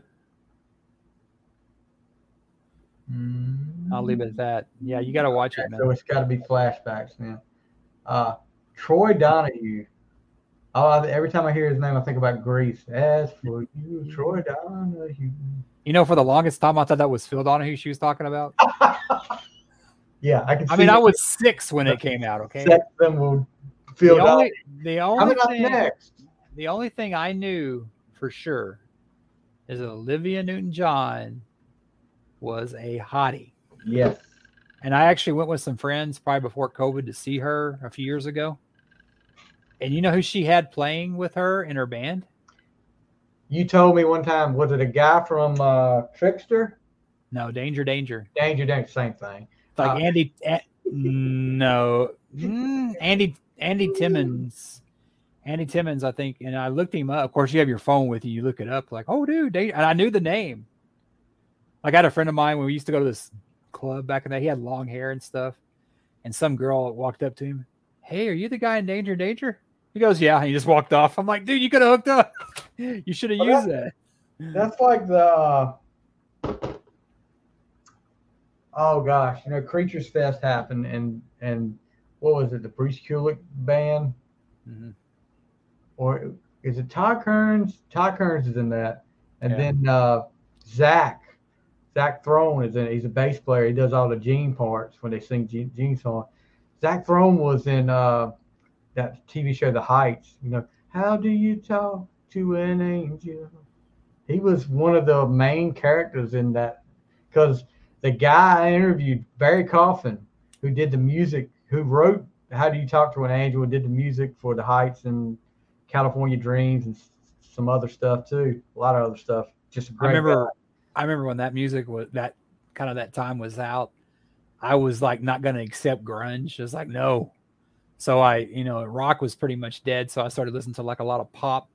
I'll leave it at that. Yeah, you got to watch it, man. So it's got to be flashbacks then. Uh, Troy Donahue. Oh, every time I hear his name, I think about Grease. As for you, Troy Donahue. You know, for the longest time, I thought that was Phil Donahue she was talking about. Yeah, I can. I see mean, I was six when it came out. Okay. sex symbol. Phil The Donahue. only, the only thing, next. the only thing I knew for sure is that Olivia Newton-John was a hottie, Yes. and I actually went with some friends probably before COVID to see her a few years ago. And you know who she had playing with her in her band? You told me one time, was it a guy from uh, Trixter? No, Danger, Danger. Danger, Danger, same thing. It's like Uh, Andy. A- no, Mm, Andy. Andy Timmons. Andy Timmons, I think. And I looked him up. Of course, you have your phone with you. You look it up. Like, oh, dude, Dan- and I knew the name. Like, I had a friend of mine when we used to go to this club back in the day. He had long hair and stuff. And some girl walked up to him. Hey, are you the guy in Danger, Danger? He goes, yeah. And he just walked off. I'm like, dude, you could have hooked up. you should have Well, used that. That's like the. Oh gosh, you know, Creatures Fest happened, and and what was it? The Bruce Kulick band, Mhm. or is it Todd Kerns? Todd Kerns is in that, and Yeah. then uh, Zach. Zach Throne is in. He's a bass player. He does all the Gene parts when they sing Gene, Gene song. Zach Throne was in uh, that TV show The Heights. You know, how do you talk to an angel? He was one of the main characters in that because the guy I interviewed, Barry Coffing, who did the music, who wrote How Do You Talk to an Angel, and did the music for The Heights and California Dreams and some other stuff too. A lot of other stuff. Just a I remember, guy. I remember when that music was that kind of that time was out. I was like not going to accept grunge. I was like, no. So I, you know, rock was pretty much dead. So I started listening to like a lot of pop.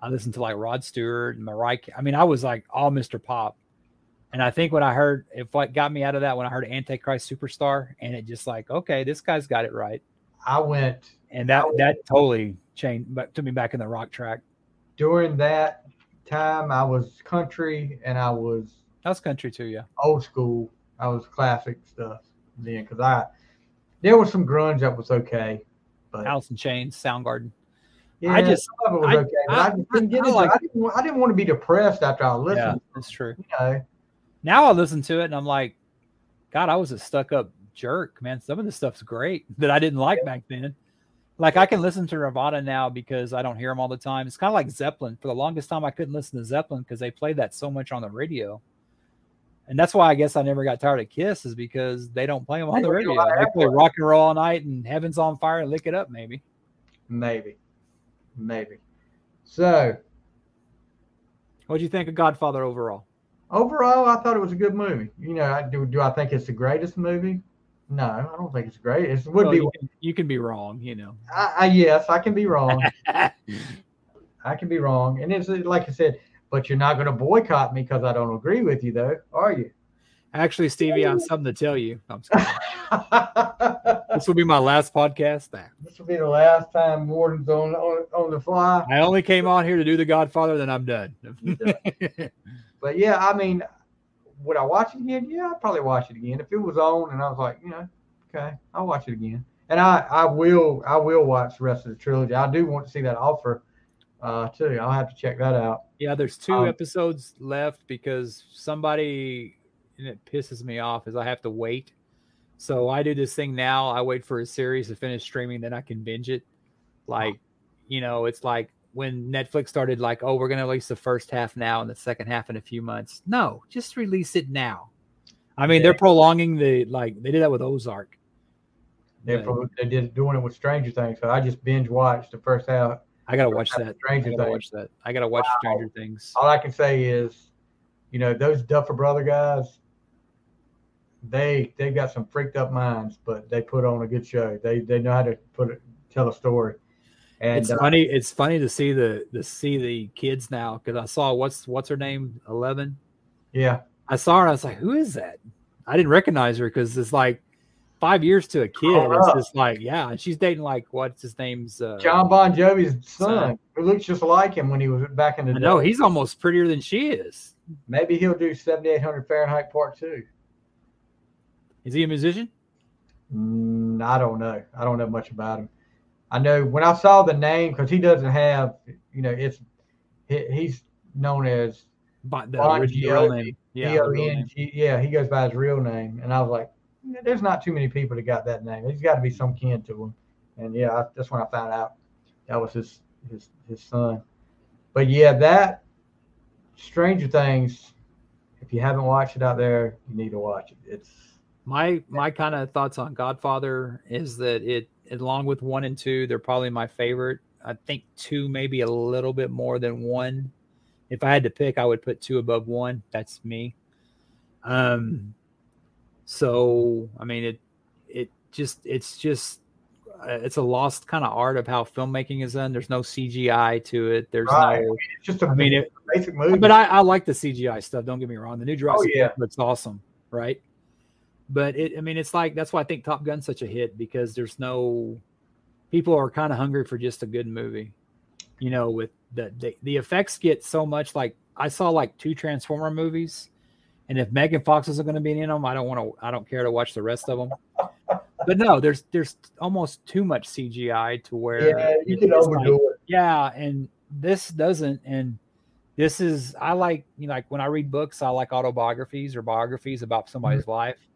I listened to like Rod Stewart and Mariah. I mean, I was like all Mr. Pop. And I think when I heard, if what got me out of that, when I heard Antichrist Superstar, and it just like, okay, this guy's got it right, I went and that that totally changed, but took me back in the rock track. during that time. I was country and I was That was country too, yeah. old school. I was classic stuff then because I there was some grunge that was okay, but Alice in Chains, Soundgarden. yeah, I just- some of it was I- okay. But I, I- just didn't get I into like- I didn't, want- I didn't want to be depressed after I listened. Yeah, that's true. You know, now I listen to it and I'm like, God, I was a stuck up jerk, man. Some of this stuff's great that I didn't like back then. Like I can listen to Nirvana now because I don't hear them all the time. It's kind of like Zeppelin. For the longest time, I couldn't listen to Zeppelin because they played that so much on the radio. And that's why I guess I never got tired of Kiss is because they don't play them on the radio. They play rock and roll all night and Heaven's on Fire and Lick It Up, maybe. maybe, maybe. So What do you think of Godfather overall? overall, I thought it was a good movie. You know, I, do do I think it's the greatest movie? No, I don't think it's great. It would Well, be. you, can, you can be wrong, you know. I, I, yes, I can be wrong. I can be wrong, and it's like I said. But you're not going to boycott me because I don't agree with you, though, are you? Actually, Stevie, I have something to tell you. I'm just this will be my last podcast. Nah. this will be the last time Worden's on on, on the fly. I only came on here to do The Godfather, then I'm done. But yeah, I mean, would I watch it again? Yeah, I'd probably watch it again if it was on and I was like, you know, okay, I'll watch it again. And I I will I will watch the rest of the trilogy. I do want to see that offer uh too. I'll have to check that out. yeah, there's two Um, episodes left because somebody, and it pisses me off, is I have to wait. So I do this thing now. I wait for a series to finish streaming, then I can binge it. Like, you know, it's like when Netflix started, like, oh, we're going to release the first half now and the second half in a few months. No, just release it now. I mean, they're prolonging the, like, they did that with Ozark. They probably they did doing it with Stranger Things. So I just binge watched the first half. I got to watch that. I Stranger got to Things. watch that. I got to watch Wow. Stranger Things. All I can say is, you know, those Duffer Brother guys, they they got some freaked up minds, but they put on a good show. They they know how to put it, tell a story. And it's uh, funny. It's funny to see the to see the kids now because I saw what's what's her name Eleven. yeah, I saw her. and I was like, who is that? I didn't recognize her because it's like five years to a kid. It's just like yeah, and she's dating like what's his name's uh, John Bon Jovi's son, who looks just like him when he was back in the No, he's almost prettier than she is. Maybe he'll do 7800 Fahrenheit Part Two. Is he a musician? Mm, I don't know. I don't know much about him. I know when I saw the name because he doesn't have, you know, it's he, he's known as But the original name. Yeah, name. Yeah, he goes by his real name, and I was like, there's not too many people that got that name. He's got to be some kin to him. And yeah, I, that's when I found out that was his his his son. But yeah, that Stranger Things. If you haven't watched it out there, you need to watch it. It's My my kind of thoughts on Godfather is that it along with one and two, they're probably my favorite. I think two maybe a little bit more than one. If I had to pick, I would put two above one. That's me. Um so I mean it it just it's just uh, it's a lost kind of art of how filmmaking is done. There's no CGI to it. There's Right. no it's just a I mean it, basic movie. but I, I like the CGI stuff. Don't get me wrong. The new Jurassic yeah. Park looks awesome, right? But it, I mean, it's like that's why I think Top Gun's such a hit because there's no people are kind of hungry for just a good movie. You know, with the, the the effects get so much like I saw like two Transformer movies, and if Megan Fox isn't going to be in them, I don't want to. I don't care to watch the rest of them. But no, there's there's almost too much CGI to where yeah, you can it's like- overdo it. yeah and this doesn't and this is i like you know like when i read books i like autobiographies or biographies about somebody's mm-hmm. life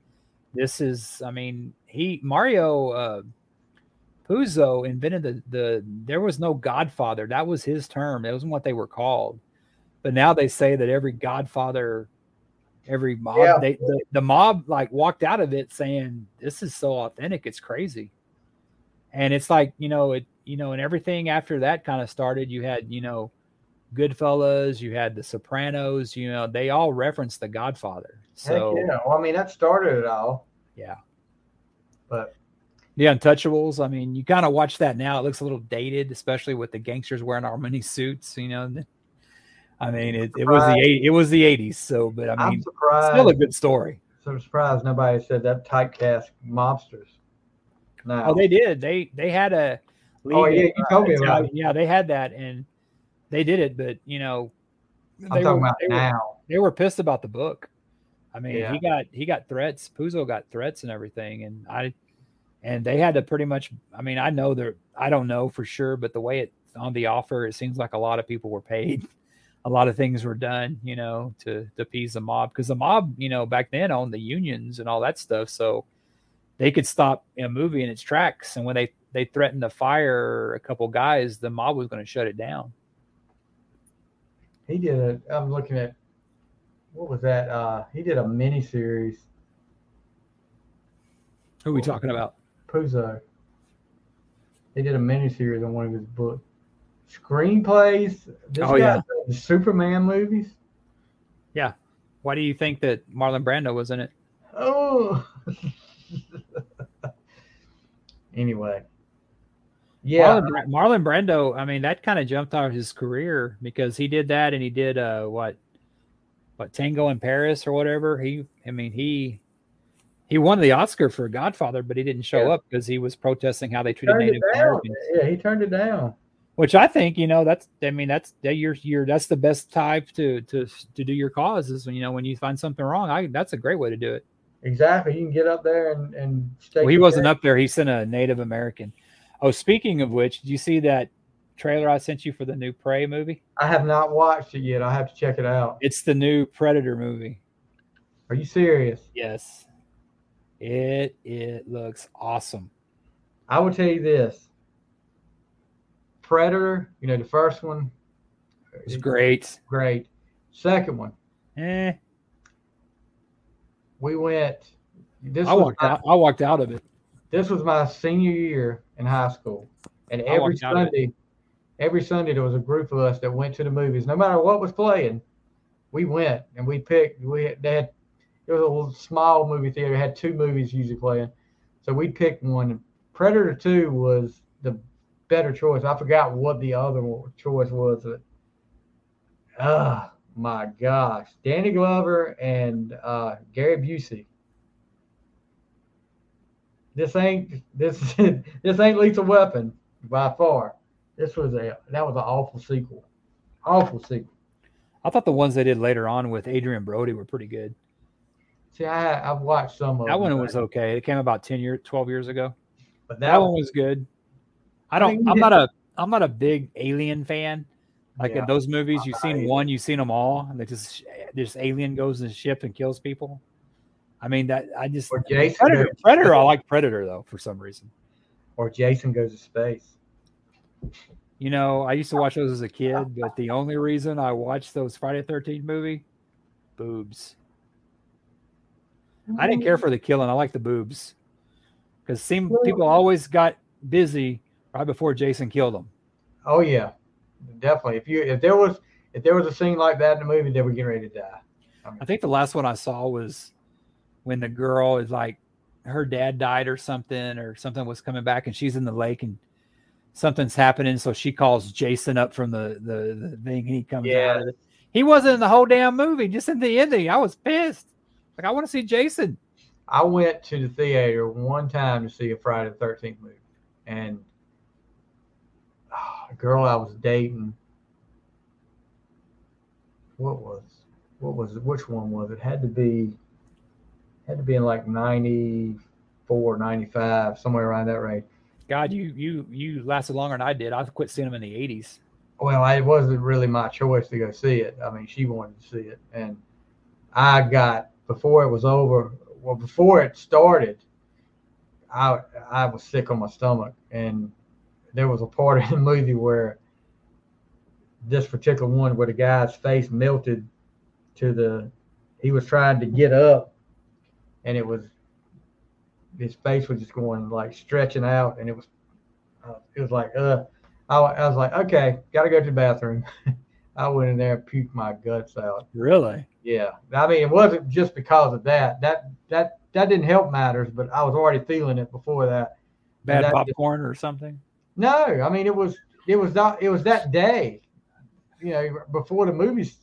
this is i mean he mario uh puzo invented the the there was no godfather. That was his term. It wasn't what they were called. But now they say that every godfather every mob Yeah. they the, the mob like walked out of it saying this is so authentic. It's crazy. And it's like you know it you know and everything after that kind of started you had you know goodfellas you had the sopranos you know they all referenced the godfather so Heck yeah. Well, I mean, that started it all. Yeah. But the untouchables i mean you kind of watch that now it looks a little dated especially with the gangsters wearing armani suits you know i mean it, it was the it was the 80s so but i mean still a good story so surprised nobody said that typecast mobsters. No. oh they did they they had a Oh, yeah, you uh, told me about Italian- yeah they had that and they did it but you know I'm talking were- about they were- now. they were pissed about the book. I mean, Yeah. he got he got threats. Puzo got threats and everything, and I and they had to pretty much. I mean, I know they're. I don't know for sure, but the way it on the offer, it seems like a lot of people were paid. A lot of things were done, you know, to to appease the mob because the mob, you know, back then owned the unions and all that stuff, so they could stop a movie in its tracks. And when they they threatened to fire a couple guys, the mob was going to shut it down. He did it. I'm looking at. What was that? Uh, he did a mini series. Who are we talking about? Puzo. He did a mini series on one of his books. Screenplays. This Oh, yeah. the Superman movies. Yeah. Why do you think that Marlon Brando was in it? Oh. anyway. Yeah. Marlon, Marlon Brando, I mean, that kind of jumped out of his career because he did that and he did uh what what Tango in Paris or whatever. He, I mean, he he won the Oscar for Godfather, but he didn't show Yeah. up because he was protesting how they treated Native. Americans. Yeah, he turned it down. Which I think, you know, that's I mean, that's that you're you're that's the best type to to to do your cause is when you know when you find something wrong. I that's a great way to do it. Exactly. You can get up there and and stay. Well, he wasn't up there. He sent a Native American. Oh, speaking of which, did you see that trailer I sent you for the new Prey movie? I have not watched it yet. I have to check it out. It's the new Predator movie. Are you serious? Yes. It it looks awesome. I will tell you this. Predator, you know, the first one. It's great. Great. Second one, Eh, we went. This I walked my, out. I walked out of it. this was my senior year in high school, and every walked out of it. Sunday, every Sunday there was a group of us that went to the movies. No matter what was playing, we went and we picked. We they had it was a little small movie theater. It had two movies usually playing, so we picked one. Predator Two was the better choice. I forgot what the other choice was. But, ah, my gosh, Danny Glover and uh, Gary Busey. This ain't this this ain't Lethal Weapon by far. This was a that was an awful sequel, awful sequel. I thought the ones they did later on with Adrien Brody were pretty good. See, I I've watched some of That them, one but- was okay. It came about 10 years, 12 years ago. but That one was good. I I don't I'm not a I'm not a big alien fan. Like Yeah. in those movies, you've seen either. one, you've seen them all, and they just this alien goes in the ship and kills people. I mean that I just Or Jason Predator, Predator. I like Predator though for some reason. or Jason goes to space. You know, I used to watch those as a kid, but the only reason I watched those Friday Thirteenth movie, boobs. I didn't care for the killing. I like the boobs because seem people always got busy right before Jason killed them. Oh yeah, definitely. If you if there was if there was a scene like that in the movie, they were getting ready to die. I think the last one I saw was when the girl is like her dad died or something or something was coming back and she's in the lake and something's happening so she calls Jason up from the the, the thing and he comes Yeah. out of it. He wasn't in the whole damn movie, just in the ending. I was pissed. Like I want to see Jason. I went to the theater one time to see a Friday the Thirteenth movie, and ah, a girl I was dating. What was what was it? Which one was it? Had to be had to be in like 94, 95, somewhere around that range. God, you you you lasted longer than I did. I quit seeing them in the eighties. Well, it wasn't really my choice to go see it. I mean, she wanted to see it, and I got before it was over. Well, before it started, I I was sick on my stomach, and there was a part in the movie where this particular one where the guy's face melted to the he was trying to get up, and it was his face was just going like stretching out, and it was uh, it was like uh. I, I was like, okay, got to go to the bathroom. I went in there and puked my guts out. Really? Yeah, I mean, it wasn't just because of that. That that that didn't help matters, but I was already feeling it before that. Bad that- popcorn or something? No, I mean, it was it was not it was that day. You know, before the movies,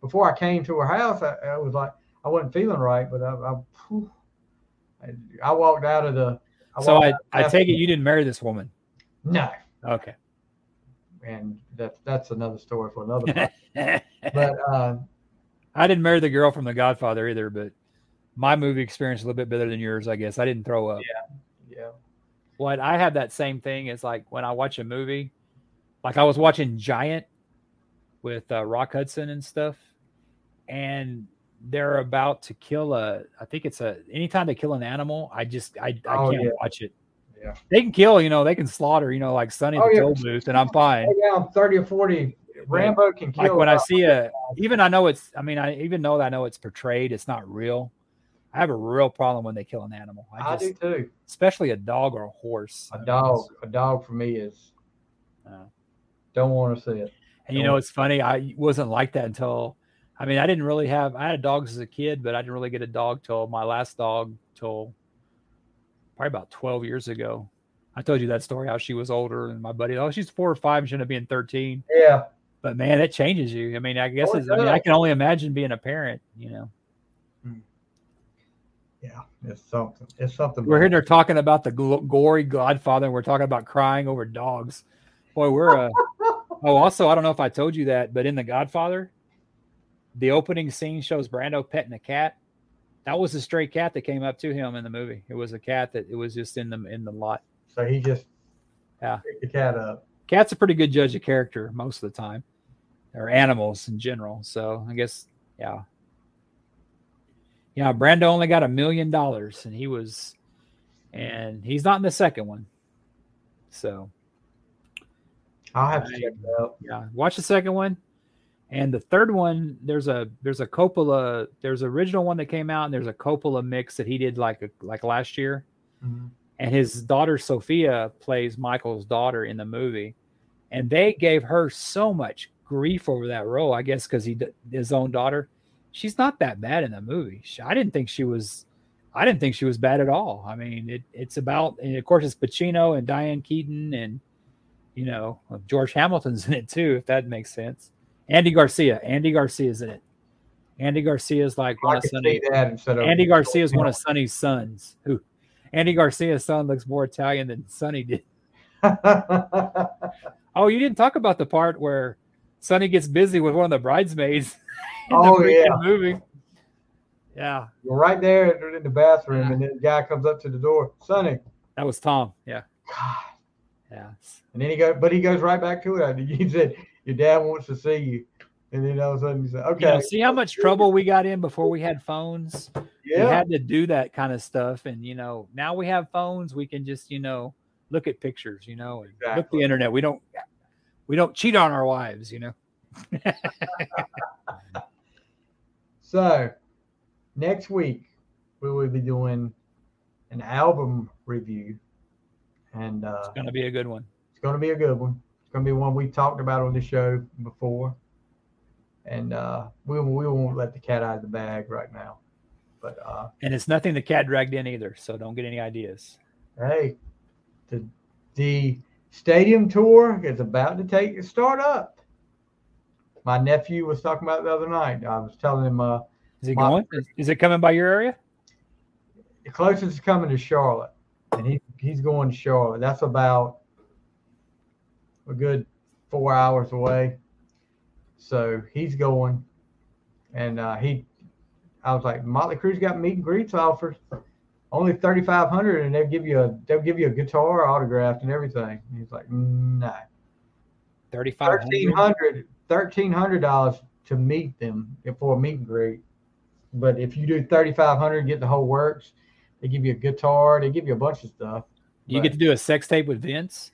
before I came to her house, I, I was like, I wasn't feeling right, but I I, I, I walked out of the. so I, of the I take it you didn't marry this woman. No, Okay. and that's that's another story for another. but uh, I didn't marry the girl from The Godfather either, but my movie experience is a little bit better than yours, I guess. I didn't throw up. yeah, Yeah. What I have that same thing is like when I watch a movie, like I was watching Giant with uh, Rock Hudson and stuff, and they're about to kill a. I think it's a. Anytime they kill an animal, I just I, I Oh, can't yeah. watch it. Yeah. They can kill, you know, they can slaughter, you know, like Sonny Oh, the yeah. Booth, and I'm fine. yeah i'm thirty or forty. Rambo can kill. like when I see a even I know it's I mean I even though I know it's portrayed it's not real I have a real problem when they kill an animal I I just do too. especially a dog or a horse I A mean, dog, a dog for me is uh, don't want to see it. and you know it's funny I wasn't like that until I mean I didn't really have I had dogs as a kid but I didn't really get a dog till my last dog till probably about 12 years ago I told you that story how she was older and my buddy oh she's four or five and shouldn't have been 13 Yeah, but man, it changes you. I mean, I guess Oh, it's, I mean, I can only imagine being a parent. You know, Yeah, it's something. It's something. we're here there talking about the gl- gory Godfather. and We're talking about crying over dogs. Boy, we're uh, oh, also, I don't know if I told you that, but in the Godfather, the opening scene shows Brando petting a cat. That was a stray cat that came up to him in the movie. It was a cat that it was just in the in the lot. So he just Yeah. picked the cat up. Cat's a pretty good judge of character most of the time, or animals in general. So I guess, yeah, yeah. Brando only got a million dollars, and he was, and he's not in the second one. So I'll have to check it out. yeah, watch the second one, and the third one. There's a there's a Coppola. There's an original one that came out, and there's a Coppola mix that he did like a, like last year. Mhm. and his daughter Sofia plays Michael's daughter in the movie, and they gave her so much grief over that role. I guess because he his own daughter, she's not that bad in the movie. She- I didn't think she was, I didn't think she was bad at all. I mean, it, it's about, and of course, it's Pacino and Diane Keaton and you know George Hamilton's in it too, if that makes sense. Andy Garcia, Andy Garcia's in it. Andy Garcia's like one of can Sonny. see that instead of Andy Garcia is one of Sonny's sons. Who Andy Garcia's son looks more Italian than Sonny did. Oh, you didn't talk about the part where Sonny gets busy with one of the bridesmaids. in the Oh, yeah. movie. Yeah, You're right there in the bathroom, and then the guy comes up to the door, Sonny. that was Tom. Yeah, God. yeah. And then he goes, but he goes right back to it. He said, "Your dad wants to see you," and then all of a sudden You "Okay." know, see how much trouble we got in before we had phones. yeah. We had to do that kind of stuff, and you know, now we have phones. We can just, you know, look at pictures. You know, and look the internet. We don't, we don't cheat on our wives. You know. So, next week we will be doing an album review, and uh, It's gonna be a good one. it's going to be a good one. Going to be one we talked about on the show before, and uh, we we won't let the cat out of the bag right now. But uh, And it's nothing the cat dragged in either, so don't get any ideas. hey, the the stadium tour is about to take start up. My nephew was talking about it the other night. I was telling him uh, Is it My- going? Is, is it coming by your area? the closest is coming to Charlotte, and he he's going to Charlotte. That's about a good four hours away. So he's going, and uh, he, I was like, Motley Crue's got meet and greets offers, only thirty five hundred, and they'll give you a they'll give you a guitar autographed and everything. And he's like, no, Thirty-five thirteen hundred thirteen hundred dollars to meet them for a meet and greet. But if you do thirty five hundred, get the whole works. They give you a guitar. They give you a bunch of stuff. You get to do a sex tape with Vince.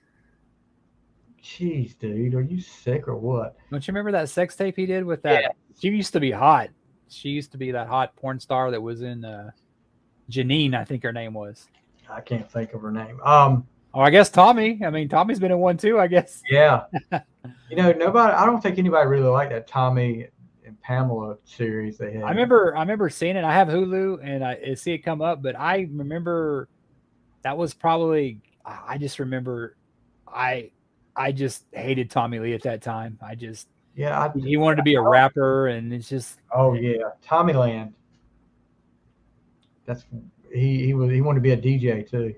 Jeez, dude, are you sick or what? Don't you remember that sex tape he did with that? Yeah. She used to be hot. She used to be that hot porn star that was in uh, Janine, I think her name was. I can't think of her name. Um, Oh, I guess Tommy. I mean, Tommy's been in one too. I guess. yeah, you know, nobody. I don't think anybody really liked that Tommy and Pamela series they had. I remember. I remember seeing it. I have Hulu and I, I see it come up, but I remember that was probably. I I just remember. I I just hated Tommy Lee at that time. I just Yeah. I, he wanted to be a rapper, and it's just oh yeah, Tommyland. That's he. He was. He wanted to be a DJ too.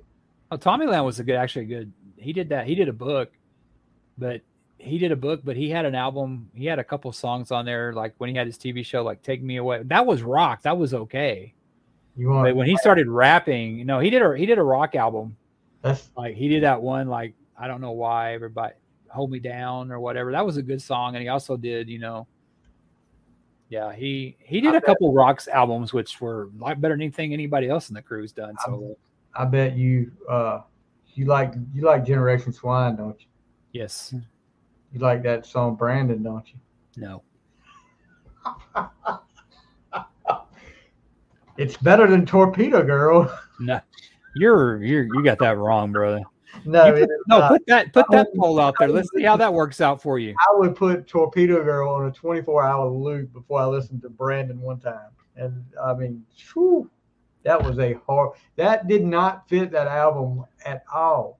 Oh, Tommyland was a good, actually good. He did that. He did a book, but he did a book, but he had an album. He had a couple songs on there, like when he had his TV show, like "Take Me Away." That was rock. That was okay. You want? But when he started rapping, you know, he did a he did a rock album. That's Like he did that one, like I don't know why everybody hold me down or whatever. That was a good song, and he also did, you know. Yeah, he he did I a bet- couple rocks albums, which were a lot better than anything anybody else in the crew's done. So I bet you. Uh, you like you like Generation Swine, don't you? yes, You like that song Brandon, don't you? no. It's better than Torpedo Girl. No, you're you're you got that wrong, brother. No, put- no, put that put that poll out there. Let's see how that works out for you. I would put Torpedo Girl on a 24 hour loop before I listened to Brandon one time. And I mean, whew, that was a hard, that did not fit that album at all.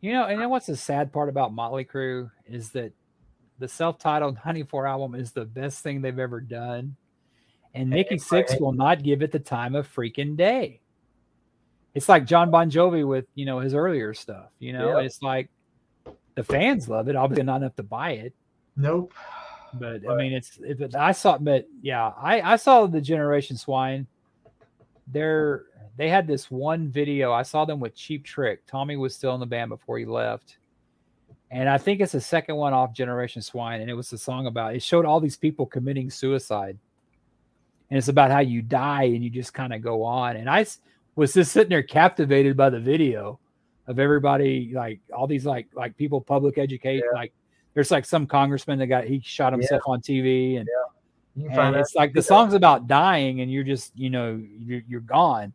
You know, and then what's the sad part about Motley Crue is that the self-titled 94 album is the best thing they've ever done. And Nikki Sixx will not give it the time of freaking day. It's like Jon Bon Jovi with, you know, his earlier stuff, you know, it's like the fans love it. Obviously not enough to buy it, Nope. but I mean, it's, it, I saw, but yeah, I, I saw the Generation Swine. They're, they had this one video. I saw them with Cheap Trick. Tommy was still in the band before he left. And I think it's the second one off Generation Swine. And it was a song about it showed all these people committing suicide. And it's about how you die and you just kind of go on. And I was just sitting there captivated by the video of everybody, like all these like like people public educate, Yeah. like there's like some congressman that got he shot himself on TV and can and it's like the song's about dying and you're just you know you're, you're gone.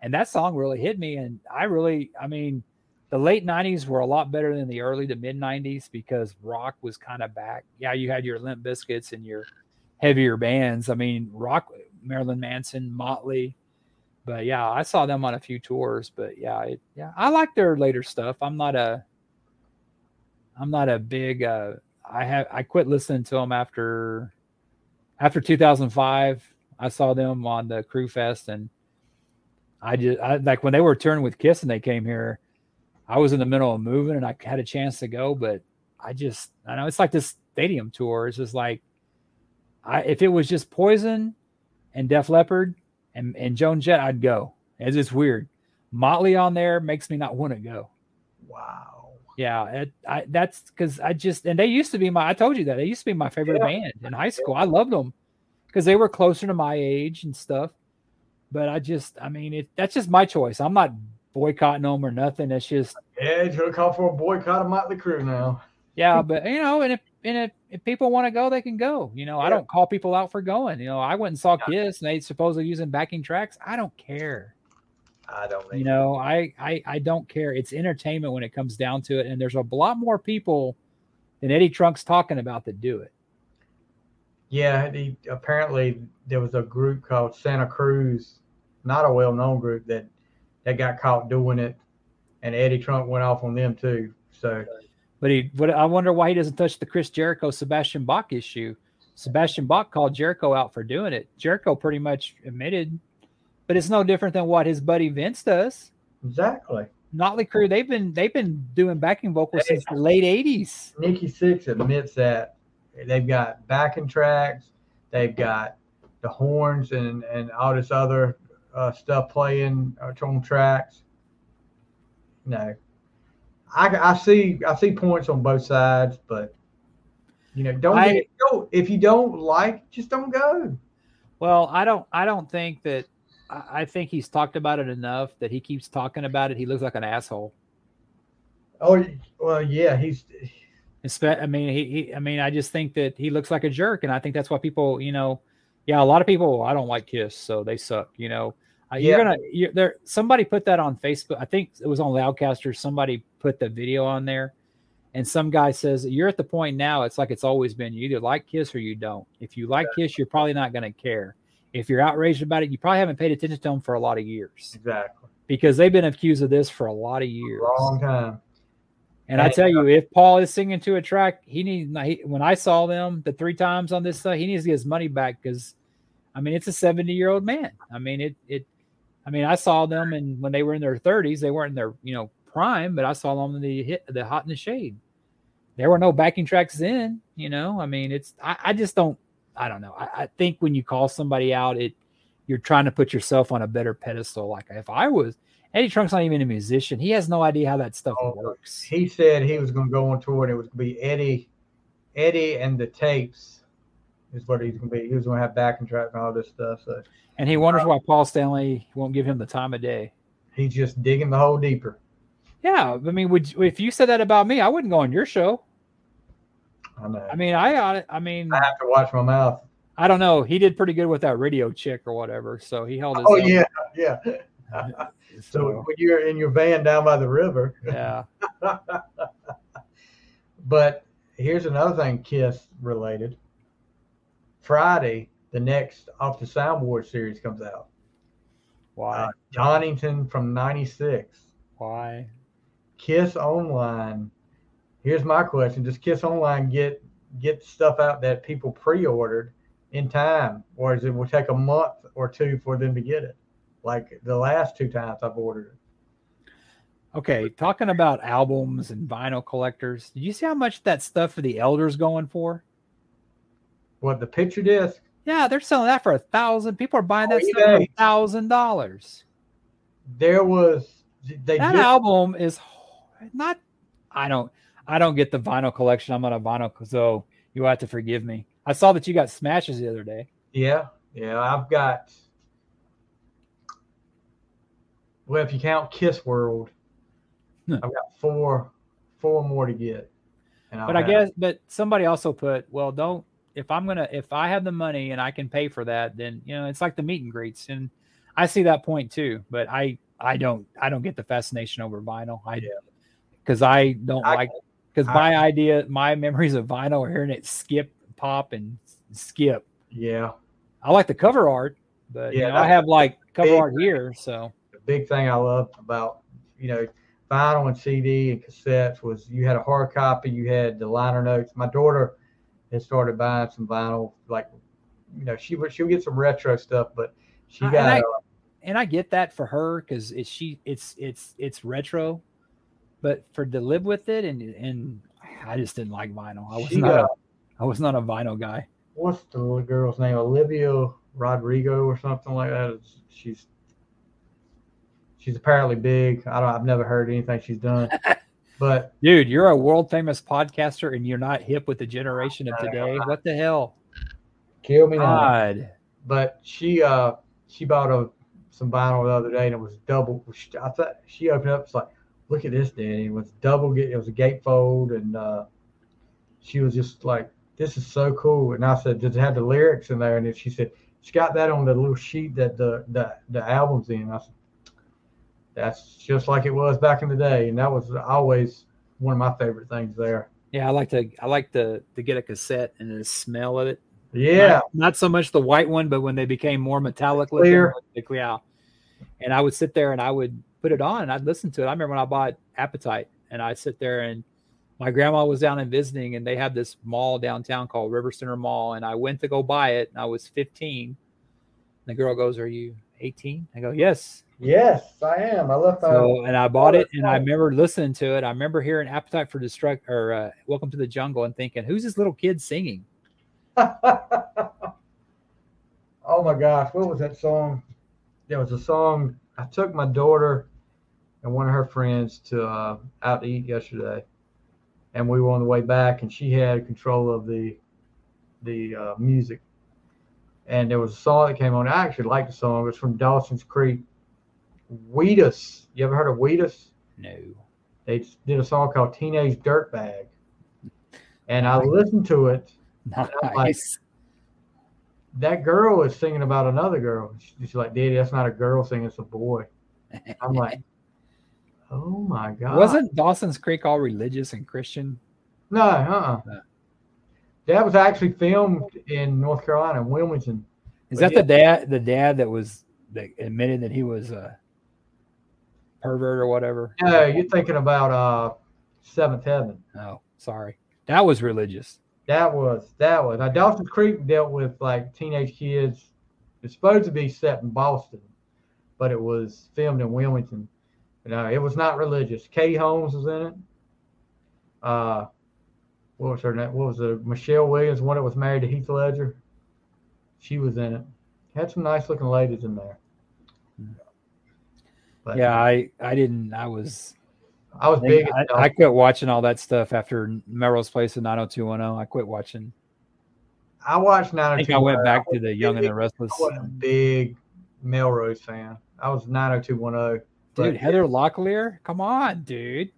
And that song really hit me and i really i mean the late 90s were a lot better than the early to mid 90s because rock was kind of back. Yeah you had your Limp Bizkits and your heavier bands. I mean rock marilyn manson motley but yeah i saw them on a few tours but yeah it, yeah i like their later stuff. I'm not a i'm not a big uh i have i quit listening to them after after 2005 i saw them on the crew fest and i just I, like when they were touring with kiss and they came here i was in the middle of moving and i had a chance to go but i just i know it's like this stadium tour. It's just like i if it was just poison and Def Leppard and, and joan jett i'd go it's just weird motley on there makes me not want to go Wow. yeah, it, I, that's because I just and they used to be my. I told you that they used to be my favorite band in high school. I loved them because they were closer to my age and stuff. But I just, I mean, it that's just my choice. I'm not boycotting them or nothing. It's just, Yeah, gonna call for a boycott of Motley Crue now. yeah. But you know, and if and if, if people want to go, they can go. You know, I don't call people out for going. You know, I went and saw Kiss and they supposedly using backing tracks. I don't care. I don't you know I, I i don't care it's entertainment when it comes down to it and there's a lot more people than eddie trunk's talking about that do it Yeah, the, apparently there was a group called Santa Cruz, not a well-known group that that got caught doing it, and Eddie Trunk went off on them too. So but he what i wonder why he doesn't touch the chris jericho sebastian bach issue. Sebastian bach called jericho out for doing it. Jericho pretty much admitted but it's no different than what his buddy vince does. Exactly, Motley Crue they've been they've been doing backing vocals since the late 80s Nikki Sixx admits that they've got backing tracks, they've got the horns and and all this other uh, stuff playing uh, on tracks. No, I, I see I see points on both sides, but you know, don't I- go if you don't like, just don't go. Well, I don't. I don't think that. I think he's talked about it enough that he keeps talking about it. He looks like an asshole. Oh well, yeah, he's I mean, he, he. I mean, I just think that he looks like a jerk, and I think that's why people, you know, yeah, a lot of people. I don't like Kiss, so they suck. You know, uh, you're gonna. You're, there. Somebody put that on Facebook. I think it was on Loudcaster. Somebody put the video on there, and some guy says you're at the point now. It's like it's always been. You either like Kiss or you don't. If you like Kiss, you're probably not going to care. If you're outraged about it, you probably haven't paid attention to them for a lot of years exactly because they've been accused of this for a lot of years. long time. And I tell you, if Paul is singing to a track, he needs. He, when I saw them the three times on this, uh, he needs to get his money back because, I mean, it's a seventy-year-old man. I mean, it. It. I mean, I saw them, and when they were in their thirties, they weren't in their you know prime, but I saw them in the hit the hot in the shade. There were no backing tracks then. You know, I mean, it's. I, I just don't. I don't know. I, I think when you call somebody out, it you're trying to put yourself on a better pedestal. Like if I was Eddie Trunk's not even a musician, he has no idea how that stuff Oh, works. He said he was going to go on tour and it was going to be Eddie, Eddie and the tapes is what he's going to be. He was going to have backing track and all this stuff. So And he wonders why Paul Stanley won't give him the time of day. he's just digging the hole deeper. Yeah, I mean, would if you said that about me, I wouldn't go on your show. I know. I mean, I, I mean, I have to watch my mouth. I don't know. He did pretty good with that radio chick or whatever, so he held his. Oh own. yeah, yeah. So So, when you're in your van down by the river, yeah, but here's another thing, Kiss related. Friday, the next off the Soundboard series comes out. why? Uh, Donington from '96. why? Kiss Online. Here's my question: Does Kiss Online get get stuff out that people pre-ordered in time, whereas it will take a month or two for them to get it. Like the last two times I've ordered it. Okay, talking about albums and vinyl collectors, did you see how much that stuff for the elders going for? What the picture disc? Yeah, they're selling that for a thousand. People are buying that Oh, stuff for a thousand dollars. There was they That just, album is not. I don't. I don't get the vinyl collection. I'm not a vinyl, so you have to forgive me. I saw that you got smashes the other day. yeah yeah I've got. Well, if you count Kiss World, Hmm. I've got four four more to get. And But I have- guess, but somebody also put, well, don't. If I'm gonna, if I have the money and I can pay for that, then you know it's like the meet and greets, and I see that point too. But I, I don't, I don't get the fascination over vinyl. I, Yeah. Because I don't I- like, because my idea, my memories of vinyl are hearing it skip, pop, and skip. yeah. I like the cover art, but Yeah, you know, I have like cover big art here, so the big thing I loved about you know vinyl and CD and cassettes was you had a hard copy, you had the liner notes. My daughter has started buying some vinyl, like you know she would she'll get some retro stuff, but she got and I- uh, and I get that for her because it's she it's it's it's retro, but for to live with it and and I just didn't like vinyl. I was She not got- a, I was not a vinyl guy. what's the little girl's name? Olivia Rodrigo or something like that. It's- she's she's apparently big. I don't. I've never heard anything she's done, but Dude, you're a world famous podcaster and you're not hip with the generation of today. What the hell? kill me now. But she uh she bought a some vinyl the other day and it was double i thought she opened up it's like look at this danny it was double it was a gatefold and uh she was just like this is so cool and i said does it have the lyrics in there and she said she got that on the little sheet that the the, the album's in i said that's just like it was back in the day and that was always one of my favorite things there Yeah, I like to I like to to get a cassette and the smell of it. yeah Not, not so much the white one, but when they became more metallic Clear. yeah. And I would sit there and I would put it on and I'd listen to it. I remember when I bought Appetite and I'd sit there and my grandma was down and visiting and they had this mall downtown called River Center Mall and I went to go buy it and I was 15. The girl goes, "Are you 18?" I go, "Yes." yes i am i left So and I bought it and I remember listening to it. I remember hearing Appetite for Destruct or uh, Welcome to the Jungle and thinking, "Who's this little kid singing?" oh my gosh, what was that song? There was a song. I took my daughter and one of her friends to uh, out to eat yesterday, and we were on the way back, and she had control of the the uh, music. And there was a song that came on. I actually liked the song. It was from Dawson's Creek. Wheatus. You ever heard of Wheatus? No. They did a song called Teenage Dirtbag. And I listened to it Nice. That girl is singing about another girl. She's like, Daddy, that's not a girl singing, it's a boy. I'm like, oh my God. Wasn't Dawson's Creek all religious and Christian? No, uh-uh. No. That was actually filmed in North Carolina, Wilmington. Is But that the dad the dad that was that admitted that he was a pervert or whatever? No, you're thinking about uh Seventh Heaven. Oh, sorry. That was religious. That was that was. Now Dawson's Creek dealt with like teenage kids. It's supposed to be set in Boston, but it was filmed in Wilmington. No, it was not religious. Katie Holmes was in it. Uh, what was her name? What was it? Michelle Williams, one that was married to Heath Ledger. She was in it. Had some nice looking ladies in there. But Yeah, I I didn't I was I was big. I, I quit watching all that stuff after Melrose Place in 90210. I quit watching. I watched I think I went back to the Young and the Restless. I wasn't a big Melrose fan. I was 90210. Dude, Heather Locklear, come on, dude.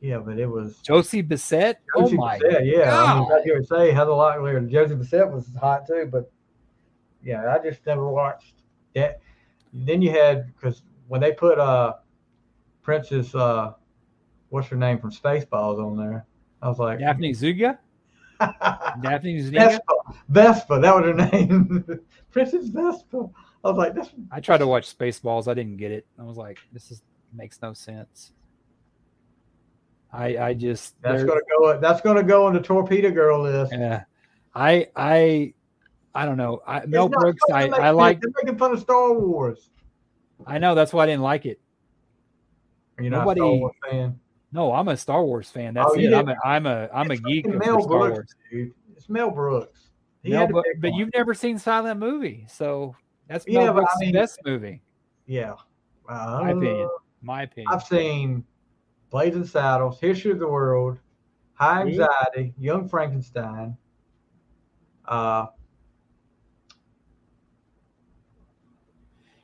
Yeah, but it was Josie Bissett. Oh my Bissett, yeah. I God. I would say Heather Locklear and Josie Bissett was hot too, but yeah, I just never watched that. Then you had because when they put uh Princess uh what's her name from Spaceballs on there, I was like Daphne Zuga. Daphne Zuga. Vespa, Vespa, that was her name, Princess Vespa. I was like, that's I tried to watch Spaceballs. I didn't get it. I was like, this is makes no sense. I I just That's gonna go. That's gonna go on the torpedo girl list. yeah. I I I don't know. I, Mel Brooks. I supposed to make I like. They're making fun of Star Wars. I know that's why I didn't like it. You're not a Nobody- Star Wars fan. No, I'm a Star Wars fan. That's Oh, you it. I'm a I'm a I'm a geek Mel Star Brooks, Wars. dude. It's Mel Brooks. He No, but, but one. you've never seen Silent Movie, so that's Yeah, Mel but I mean- best movie, yeah. Uh, my opinion. My opinion. I've seen Blazing Saddles, History of the World, High Yeah. Anxiety, Young Frankenstein. Uh,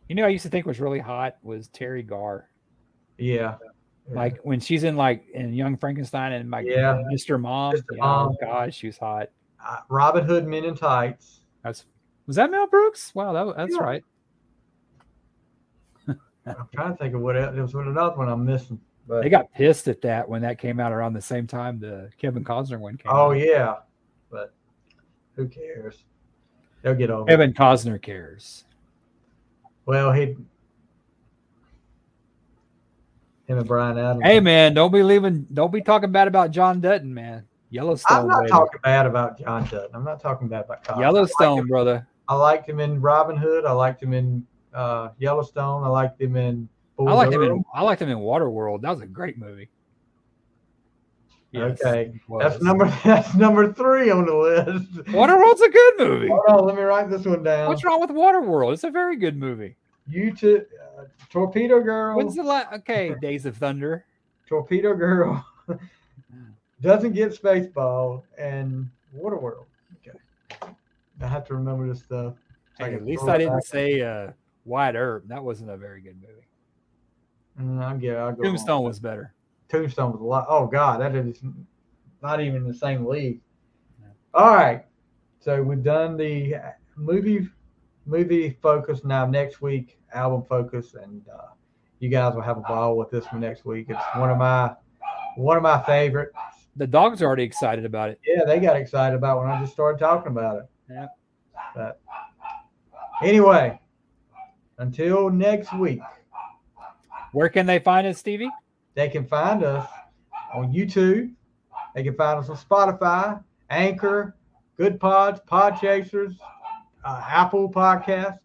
You know, I used to think was really hot was Teri Garr. Yeah. Like when she's in like in Young Frankenstein and like Yeah. Mr. Mom. Mr. Mom. Oh God, she was hot. uh, Robin Hood Men in Tights. That's was that Mel Brooks? Wow, that, that's Yeah. right. I'm trying to think of what else. There was another one I'm missing. But They got pissed at that when that came out around the same time the Kevin Costner one came oh out. yeah, but who cares? They'll get over. it. Kevin Costner cares. Well, he him and Bryan Adams. Hey man, don't be leaving don't be talking bad about John Dutton, man. Yellowstone. I'm not baby. talking bad about John Dutton. I'm not talking bad about. Yellowstone, brother. I liked him in Robin Hood. I liked him in uh, Yellowstone. I liked him in. Bull I liked him in. I liked him in Waterworld. That was a great movie. Yes, Okay, That's number. That's number three on the list. Waterworld's a good movie. Hold on, let me write this one down. What's wrong with Waterworld? It's a very good movie. You to uh, Torpedo Girl. When's the last? Okay, Days of Thunder. Torpedo Girl doesn't get Spaceball and Waterworld. Okay, I have to remember this stuff. so Hey, at least I didn't say uh, Wyatt Earp. That wasn't a very good movie. Mm, I'll get. I'll go. on. Tombstone was better. Tombstone was a lot. Oh God, that is not even the same league. No. All right, so we've done the movie movie focus. Now next week, album focus, and uh, you guys will have a ball with this one next week. It's one of my one of my favorite. The dogs are already excited about it. Yeah, they got excited about when I just started talking about it. Yeah. But anyway, until next week, Where can they find us, Stevie? they can find us on YouTube. They can find us on Spotify, Anchor, Goodpods, Pod Chasers, uh, Apple podcast.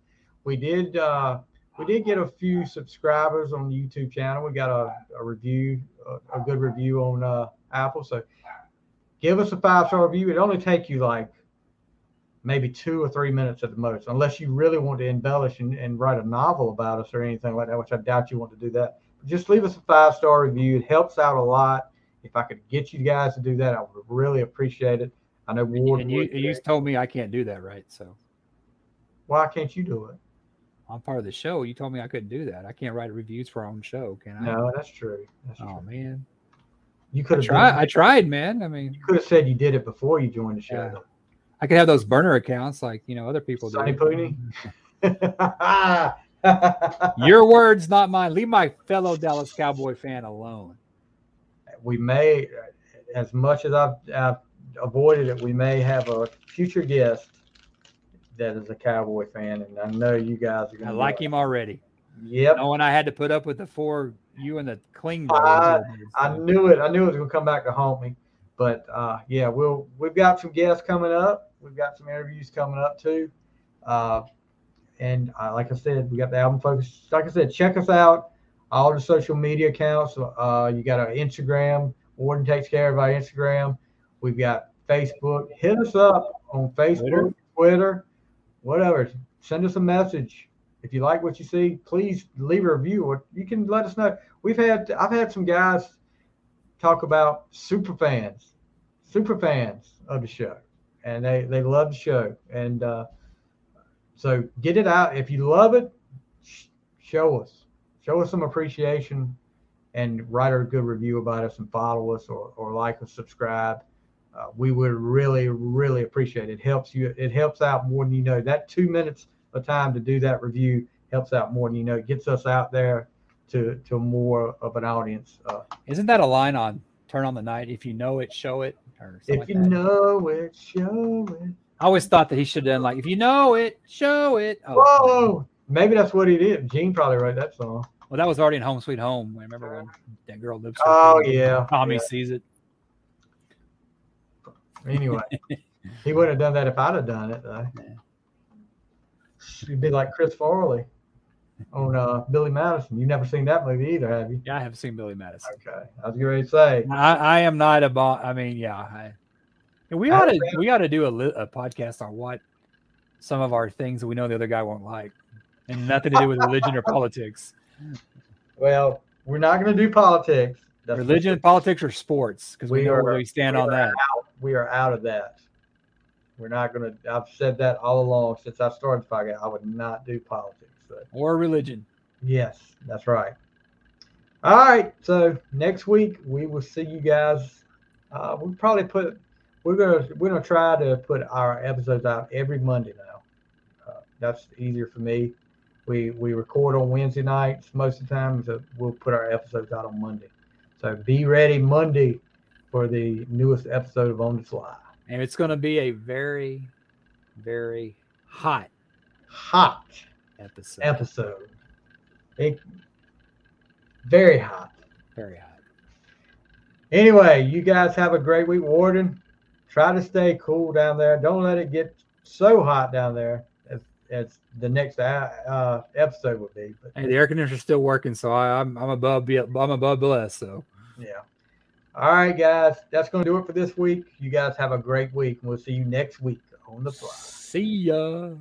We did uh, we did get a few subscribers on the YouTube channel. We got a, a review, a, a good review on uh, Apple. So give us a five star review. It only take you like maybe two or three minutes at the most, unless you really want to embellish and, and write a novel about us or anything like that, which I doubt you want to do that just leave us a five star review. It helps out a lot. If I could get you guys to do that, I would really appreciate it. I know Ward. And you, you told me I can't do that, right? So Why can't you do it? I'm part of the show. You told me I couldn't do that. I can't write reviews for our own show, can I? No, that's true. That's Oh true. man, You could have tried. I tried, man. I mean, You could have said you did it before you joined the show. Yeah. I could have those burner accounts like you know other people do. Sonny Pooney? Your words, not mine. Leave my fellow Dallas Cowboy fan alone. we may, as much as I've, I've avoided it, we may have a future guest that is a Cowboy fan, and I know you guys are going I to like him already. Yep. Knowing I had to put up with the four you and the cling. I- I knew it. I knew it was gonna come back to haunt me. But uh, yeah, we'll we've got some guests coming up. We've got some interviews coming up too. Uh, and uh, like I said, we got the album focus. Like I said, check us out. All the social media accounts. Uh, you got our Instagram. Worden takes care of our Instagram. We've got Facebook. Hit us up on Facebook, Twitter. Twitter whatever. Send us a message. If you like what you see, please leave a review you can let us know. We've had I've had some guys talk about super fans, super fans of the show. And they, they love the show. And uh, so get it out. If you love it, sh- show us. Show us some appreciation and write a good review about us and follow us or, or like or subscribe. Uh, we would really, really appreciate it. It helps you. It helps out more than you know. That two minutes of time to do that review helps out more than you know. It gets us out there to to more of an audience. Uh, Isn't that a line on Turn on the Night? If you know it, show it. Or if like you that. know it, show it. I always thought that he should have done like, if you know it, show it. Oh, Whoa, maybe that's what he did. Gene probably wrote that song. Well, that was already in Home Sweet Home. I remember when that girl lives. Oh yeah. Tommy yeah. sees it. Anyway, he wouldn't have done that if I'd have done it. Though. You'd be like Chris Farley on uh, Billy Madison. You've never seen that movie either, have you? Yeah, I have seen Billy Madison. Okay, I was ready to say. I, I am not a bo- I mean, yeah, I, we ought to we ought to do a, li- a podcast on what some of our things that we know the other guy won't like, and nothing to do with religion or politics. Well, we're not going to do politics. That's Religion, politics, or sports, because we, We know are- where we stand we on that. out. We are out of that. We're not going to. I've said that all along since I started the podcast. I would not do politics. So. Or religion. Yes, that's right. All right. So next week we will see you guys. Uh, we probably put. We're gonna we're gonna try to put our episodes out every Monday now. Uh, that's easier for me. We we record on Wednesday nights most of the time, so we'll put our episodes out on Monday. So be ready Monday for the newest episode of On the Fly. And it's going to be a very, very hot Hot episode. episode. It, very hot. Very hot. Anyway, you guys have a great week, Worden. Try to stay cool down there. Don't let it get so hot down there as, the next uh, uh, episode would be. But Hey, the air conditioner's still working, so I, I'm I'm above be- I'm above blessed. So yeah. All right, guys. That's going to do it for this week. You guys have a great week, and we'll see you next week on the fly. see ya.